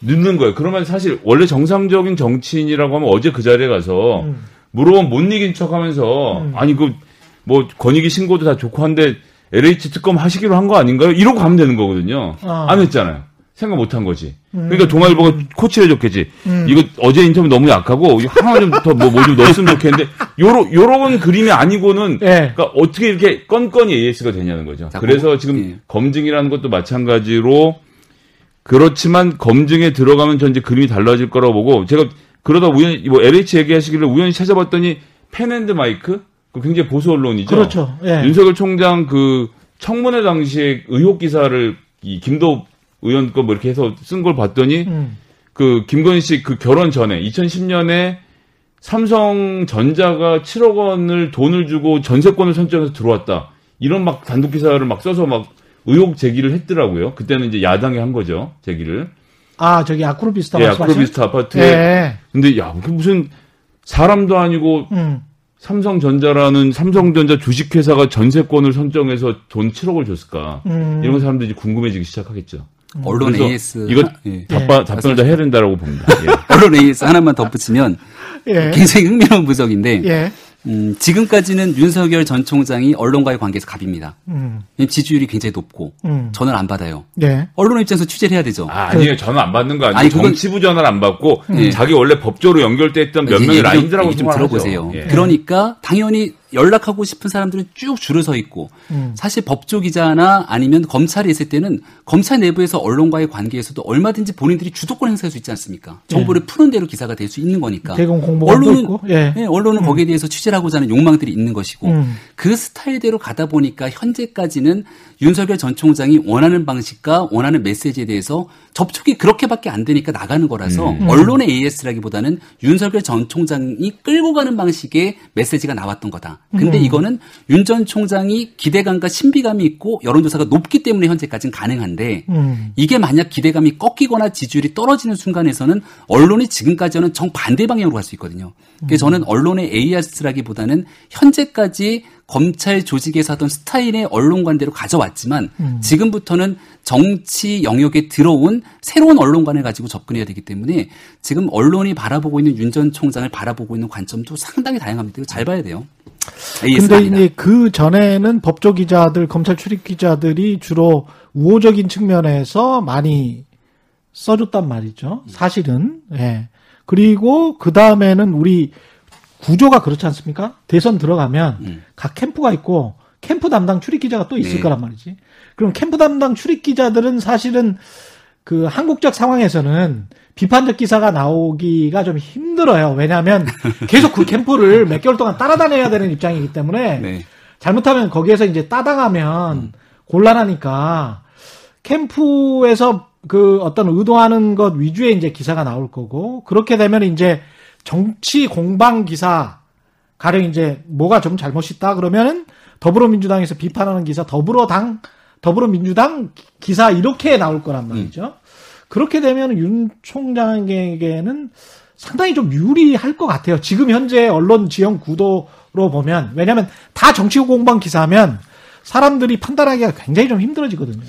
넣는 거예요. 그러면 사실 원래 정상적인 정치인이라고 하면 어제 그 자리에 가서
음.
물어보면 못 이긴 척 하면서 아니 그 뭐 권익위 신고도 다 좋고 한데 LH 특검 하시기로 한 거 아닌가요? 이러고 가면 되는 거거든요.
아.
안 했잖아요. 생각 못 한 거지. 그러니까 동아일보가 코치를 해줬겠지.
음.
이거 어제 인터뷰 너무 약하고 이거 하나 좀 더 뭐 뭐 좀 넣었으면 좋겠는데 요런 요런 그림이 아니고는
예.
그러니까 어떻게 이렇게 건건이 AS가 되냐는 거죠.
자,
그래서 지금
예.
검증이라는 것도 마찬가지로 그렇지만 검증에 들어가면 전 이제 그림이 달라질 거라고 보고 제가 그러다 우연히 뭐 LH 얘기하시길래 우연히 찾아봤더니 펜앤드 마이크 그 굉장히 보수 언론이죠.
그렇죠. 예.
윤석열 총장 그 청문회 당시에 의혹 기사를 이 김도 의원 거 뭐 이렇게 해서 쓴 걸 봤더니
음.
그 김건희 씨그 결혼 전에 2010년에 삼성전자가 7억 원을 돈을 주고 전세권을 선정해서 들어왔다. 이런 막 단독 기사를 막 써서 막 의혹 제기를 했더라고요. 그때는 이제 야당이 한 거죠. 제기를.
아, 저기 아크로비스타
예? 아크로비스트 아파트에.
예.
근데 야, 그 무슨 사람도 아니고
음.
삼성전자라는 삼성전자 주식회사가 전세권을 선정해서 돈 7억을 줬을까?
음.
이런 거 사람들이 이제 궁금해지기 시작하겠죠.
언론
그래서
AS
이거
하- 예.
답바, 답변을 다 해야 된다라고 봅니다. 예. (laughs)
언론 AS 하나만 덧붙이면
예.
굉장히 흥미로운 분석인데
예.
음, 지금까지는 윤석열 전 총장이 언론과의 관계에서 갑입니다.
음.
지지율이 굉장히 높고
음.
전화를 안 받아요.
예.
언론 입장에서 취재를 해야 되죠.
아, 아니에요. 전화 안 받는 거 아니고
아니, 그건-
정치부 전화를 안 받고
예.
자기 원래 법조로 연결돼 있던 몇 명의 라인들하고
좀 들어보세요.
예.
그러니까 당연히 연락하고 싶은 사람들은 쭉 줄을 서 있고
음.
사실 법조 기자나 아니면 검찰이 있을 때는 검찰 내부에서 언론과의 관계에서도 얼마든지 본인들이 주도권 행사할 수 있지 않습니까? 정보를 푸는 대로 기사가 될 수 있는 거니까. 언론은
있고, 예.
예, 언론은 거기에 대해서 취재를 하고자 하는 욕망들이 있는 것이고
음.
그 스타일대로 가다 보니까 현재까지는 윤석열 전 총장이 원하는 방식과 원하는 메시지에 대해서 접촉이 그렇게밖에 안 되니까 나가는 거라서
음.
언론의 AS라기보다는 윤석열 전 총장이 끌고 가는 방식의 메시지가 나왔던 거다. 근데
음.
이거는 윤 전 총장이 기대감과 신비감이 있고 여론조사가 높기 때문에 현재까지는 가능한데
음.
이게 만약 기대감이 꺾이거나 지지율이 떨어지는 순간에서는 언론이 지금까지는 정반대 방향으로 갈 수 있거든요. 그래서 저는 언론의 AS라기보다는 현재까지 검찰 조직에서 하던 스타일의 언론관대로 가져왔지만 지금부터는 정치 영역에 들어온 새로운 언론관을 가지고 접근해야 되기 때문에 지금 언론이 바라보고 있는 윤 전 총장을 바라보고 있는 관점도 상당히 다양합니다. 이거 잘 봐야 돼요.
근데. 이제 그 전에는 법조 기자들, 검찰 출입 기자들이 주로 우호적인 측면에서 많이 써줬단 말이죠. 사실은. 예. 그리고 그 다음에는 우리 구조가 그렇지 않습니까? 대선 들어가면
음.
각 캠프가 있고 캠프 담당 출입 기자가 또 있을
네.
거란 말이지. 그럼 캠프 담당 출입 기자들은 사실은 그 한국적 상황에서는 비판적 기사가 나오기가 좀 힘들어요. 왜냐하면 (laughs) 계속 그 캠프를 몇 개월 동안 따라다녀야 되는 입장이기 때문에
네.
잘못하면 거기에서 이제 따당하면 곤란하니까 캠프에서 그 어떤 의도하는 것 위주의 이제 기사가 나올 거고 그렇게 되면 이제 정치 공방 기사 가령 이제 뭐가 좀 잘못 있다 그러면은 더불어민주당에서 비판하는 기사 더불어당 더불어민주당 기사 이렇게 나올 거란 말이죠. 그렇게 되면 윤 총장에게는 상당히 좀 유리할 것 같아요. 지금 현재 언론 지형 구도로 보면 왜냐하면 다 정치 공방 기사면 사람들이 판단하기가 굉장히 좀 힘들어지거든요.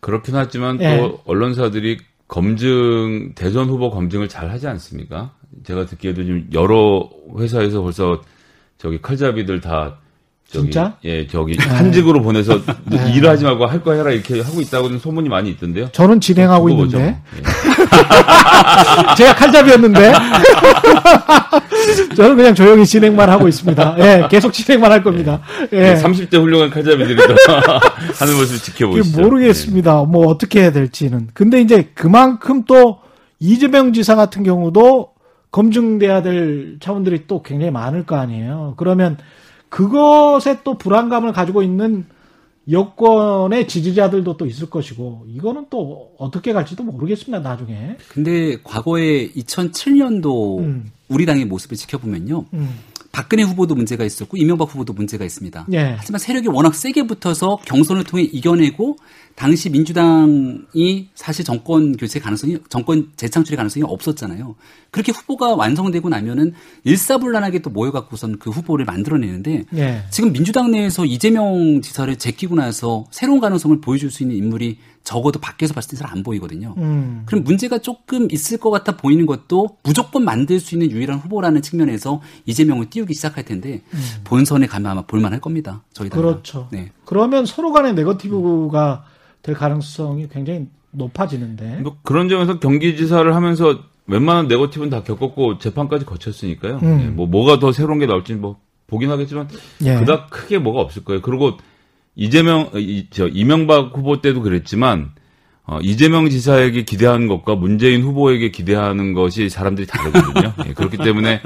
그렇긴 하지만
예.
또 언론사들이 검증 대선 후보 검증을 잘 하지 않습니까? 제가 듣기에도 지금 여러 회사에서 벌써 저기 칼잡이들 다 저기
진짜?
예 저기 한직으로 보내서 (laughs) 뭐
네.
일을 하지 말고 할 거 해라 이렇게 하고 있다고는 소문이 많이 있던데요.
저는 진행하고? 있는데
예. (laughs)
제가 칼잡이였는데 (laughs) 저는 그냥 조용히 진행만 하고 있습니다. 예, 계속 진행만 할 겁니다. 예.
30대 훌륭한 칼잡이들이 또 하는 모습을 지켜보시죠.
모르겠습니다. 뭐 어떻게 해야 될지는. 근데 이제 그만큼 또 이재명 지사 같은 경우도 검증돼야 될 차원들이 또 굉장히 많을 거 아니에요. 그러면 그것에 또 불안감을 가지고 있는 여권의 지지자들도 또 있을 것이고 이거는 또 어떻게 갈지도 모르겠습니다. 나중에.
근데 과거에 2007년도
음.
우리 당의 모습을 지켜보면요.
음.
박근혜 후보도 문제가 있었고 이명박 후보도 문제가 있습니다.
예.
하지만 세력이 워낙 세게 붙어서 경선을 통해 이겨내고 당시 민주당이 사실 정권 교체 가능성이 정권 재창출의 가능성이 없었잖아요. 그렇게 후보가 완성되고 나면은 일사불란하게 또 모여갖고선 그 후보를 만들어내는데
예.
지금 민주당 내에서 이재명 지사를 제끼고 나서 새로운 가능성을 보여줄 수 있는 인물이 적어도 밖에서 봤을 때 잘 안 보이거든요.
음.
그럼 문제가 조금 있을 것 같아 보이는 것도 무조건 만들 수 있는 유일한 후보라는 측면에서 이재명을 띄우기 시작할 텐데 본선에 가면 아마 볼만할 겁니다. 저희 당.
음. 그렇죠.
네.
그러면 서로 간의 네거티브가 될 가능성이 굉장히 높아지는데.
뭐 그런 점에서 경기지사를 하면서 웬만한 네거티브는 다 겪었고 재판까지 거쳤으니까요.
음.
예, 뭐 뭐가 더 새로운 게 나올지 뭐 보긴 하겠지만
예.
그닥 크게 뭐가 없을 거예요. 그리고 이재명 어, 이, 저 이명박 후보 때도 그랬지만 어, 이재명 지사에게 기대하는 것과 문재인 후보에게 기대하는 것이 사람들이 다르거든요. (laughs) 예, 그렇기 때문에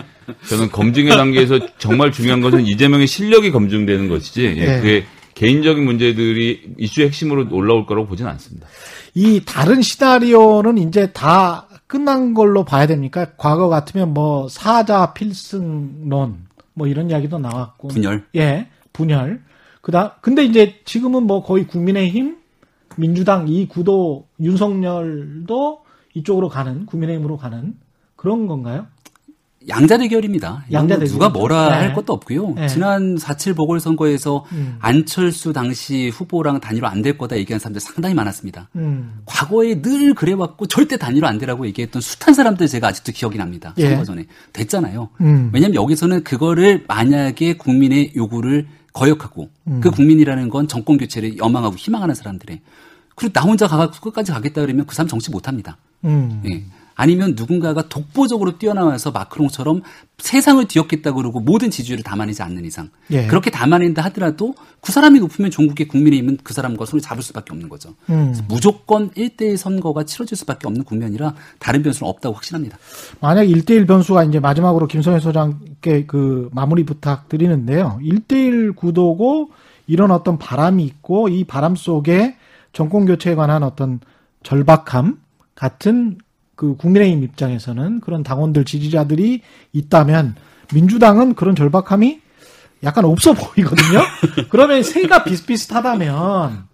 저는 검증의 단계에서 정말 중요한 것은 이재명의 실력이 검증되는 것이지 예,
예.
그게 개인적인 문제들이 이슈의 핵심으로 올라올 거라고 보지는 않습니다.
이 다른 시나리오는 이제 다 끝난 걸로 봐야 됩니까? 과거 같으면 뭐 사자 필승론 뭐 이런 이야기도 나왔고
분열.
예 분열 그다 근데 이제 지금은 뭐 거의 국민의힘 민주당 이 구도 윤석열도 이쪽으로 가는 국민의힘으로 가는 그런 건가요?
양자 대결입니다.
양자
이건 누가. 뭐라
네.
할 것도 없고요.
네.
지난 4.7 보궐선거에서
음.
안철수 당시 후보랑 단일화 안 될 거다 얘기한 사람들 상당히 많았습니다.
음.
과거에 늘 그래왔고 절대 단일화 안 되라고 얘기했던 숱한 사람들 제가 아직도 기억이 납니다.
예.
선거 전에 됐잖아요.
음.
왜냐하면 여기서는 그거를 만약에 국민의 요구를 거역하고
음.
그 국민이라는 건 정권 교체를 여망하고 희망하는 사람들의 그리고 나 혼자 가 끝까지 가겠다 그러면 그 사람 정치 못합니다.
음.
예. 아니면 누군가가 독보적으로 뛰어나와서 마크롱처럼 세상을 뒤엎겠다 그러고 모든 지지율을 담아내지 않는 이상
예.
그렇게 담아낸다 하더라도 그 사람이 높으면 종국의 국민의힘은 그 사람과 손을 잡을 수밖에 없는 거죠.
음.
무조건 1대1 선거가 치러질 수밖에 없는 국면이라 다른 변수는 없다고 확신합니다.
만약 1대1 변수가 이제 마지막으로 김성애 소장께 그 마무리 부탁드리는데요. 1대1 구도고 이런 어떤 바람이 있고 이 바람 속에 정권 교체에 관한 어떤 절박함 같은 그 국민의힘 입장에서는 그런 당원들 지지자들이 있다면 민주당은 그런 절박함이 약간 없어 보이거든요. (laughs) 그러면 세가 비슷비슷하다면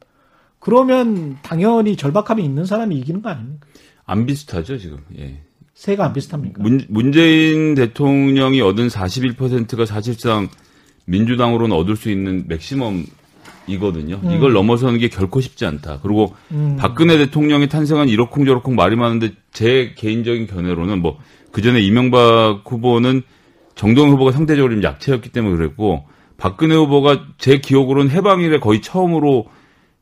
그러면 당연히 절박함이 있는 사람이 이기는 거 아닙니까?
안 비슷하죠 지금. 예.
세가 안 비슷합니까?
문, 문재인 대통령이 얻은 41%가 사실상 민주당으로는 얻을 수 있는 맥시멈 이거든요. 이걸 넘어서는 게 결코 쉽지 않다. 그리고
음.
박근혜 대통령의 탄생은 이러쿵저러쿵 말이 많은데 제 개인적인 견해로는 뭐 그전에 이명박 후보는 정동영 후보가 상대적으로 좀 약체였기 때문에 그랬고 박근혜 후보가 제 기억으로는 해방 이래 거의 처음으로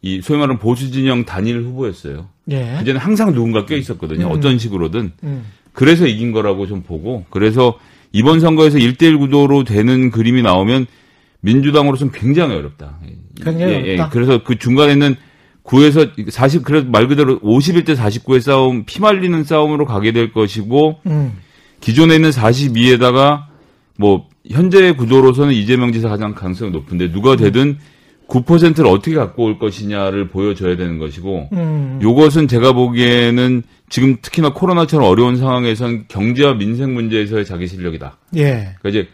이 소위 말하는 보수 진영 단일 후보였어요.
예.
그전에 항상 누군가 껴 있었거든요.
음.
어떤 식으로든.
음.
그래서 이긴 거라고 좀 보고 그래서 이번 선거에서 1대1 구도로 되는 그림이 나오면 민주당으로서는 굉장히 어렵다.
굉장히
예, 예.
어렵다.
그래서 그 중간에 있는 9에서 40 그래서 말 그대로 51대 49의 싸움 피말리는 싸움으로 가게 될 것이고
음.
기존에 있는 42에다가 뭐 현재의 구도로서는 이재명 지사 가장 가능성이 높은데 누가 되든 9%를 어떻게 갖고 올 것이냐를 보여줘야 되는 것이고
음.
요것은 제가 보기에는 지금 특히나 코로나처럼 어려운 상황에선 경제와 민생 문제에서의 자기 실력이다.
예.
그러니까 이제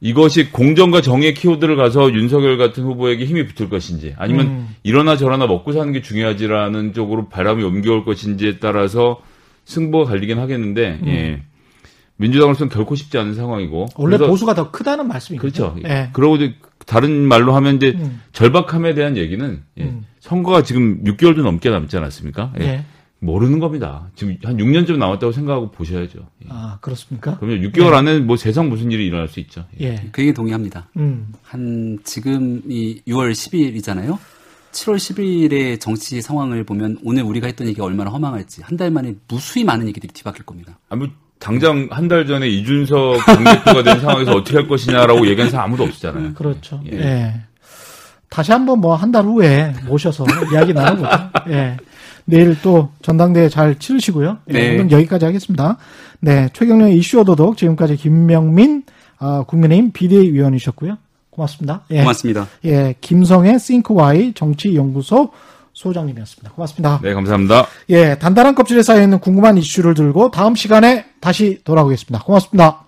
이것이 공정과 정의의 키워드를 가서 윤석열 같은 후보에게 힘이 붙을 것인지 아니면
음.
이러나 저러나 먹고 사는 게 중요하지라는 쪽으로 바람이 옮겨올 것인지에 따라서 승부가 갈리긴 하겠는데 예. 민주당으로서는 결코 쉽지 않은 상황이고
원래 보수가 더 크다는 말씀이죠.
그렇죠.
예.
그러고 이제 다른 말로 하면 이제
음.
절박함에 대한 얘기는 예.
음.
선거가 지금 6개월도 넘게 남지 않았습니까? 예.
예.
모르는 겁니다. 지금 한 6년쯤 남았다고 생각하고 보셔야죠. 예.
아, 그렇습니까?
그러면 6개월 안에 뭐 세상 무슨 일이 일어날 수 있죠. 예.
예.
그 얘기 동의합니다.
음.
한 지금이 6월 10일이잖아요. 7월 10일의 정치 상황을 보면 오늘 우리가 했던 얘기가 얼마나 허망할지 한 달 만에 무수히 많은 얘기들이 뒤바뀔 겁니다.
아, 뭐 당장 한 달 전에 이준석 당대표가 된 상황에서 어떻게 할 것이냐라고 얘기한 사람 아무도 없었잖아요.
그렇죠. 예.
예.
다시 한번 뭐 한 달 후에 모셔서 이야기 나눠보죠. 예. 내일 또 전당대회 잘 치르시고요. 예,
네.
오늘 여기까지 하겠습니다. 네. 최경련의 이슈 오도독 지금까지 김명민 아, 국민의힘 비대위원이셨고요. 고맙습니다. 예.
고맙습니다.
예. 김성의 싱크와이 정치연구소 소장님이었습니다. 고맙습니다.
네, 감사합니다.
예. 단단한 껍질에 쌓여 있는 궁금한 이슈를 들고 다음 시간에 다시 돌아오겠습니다. 고맙습니다.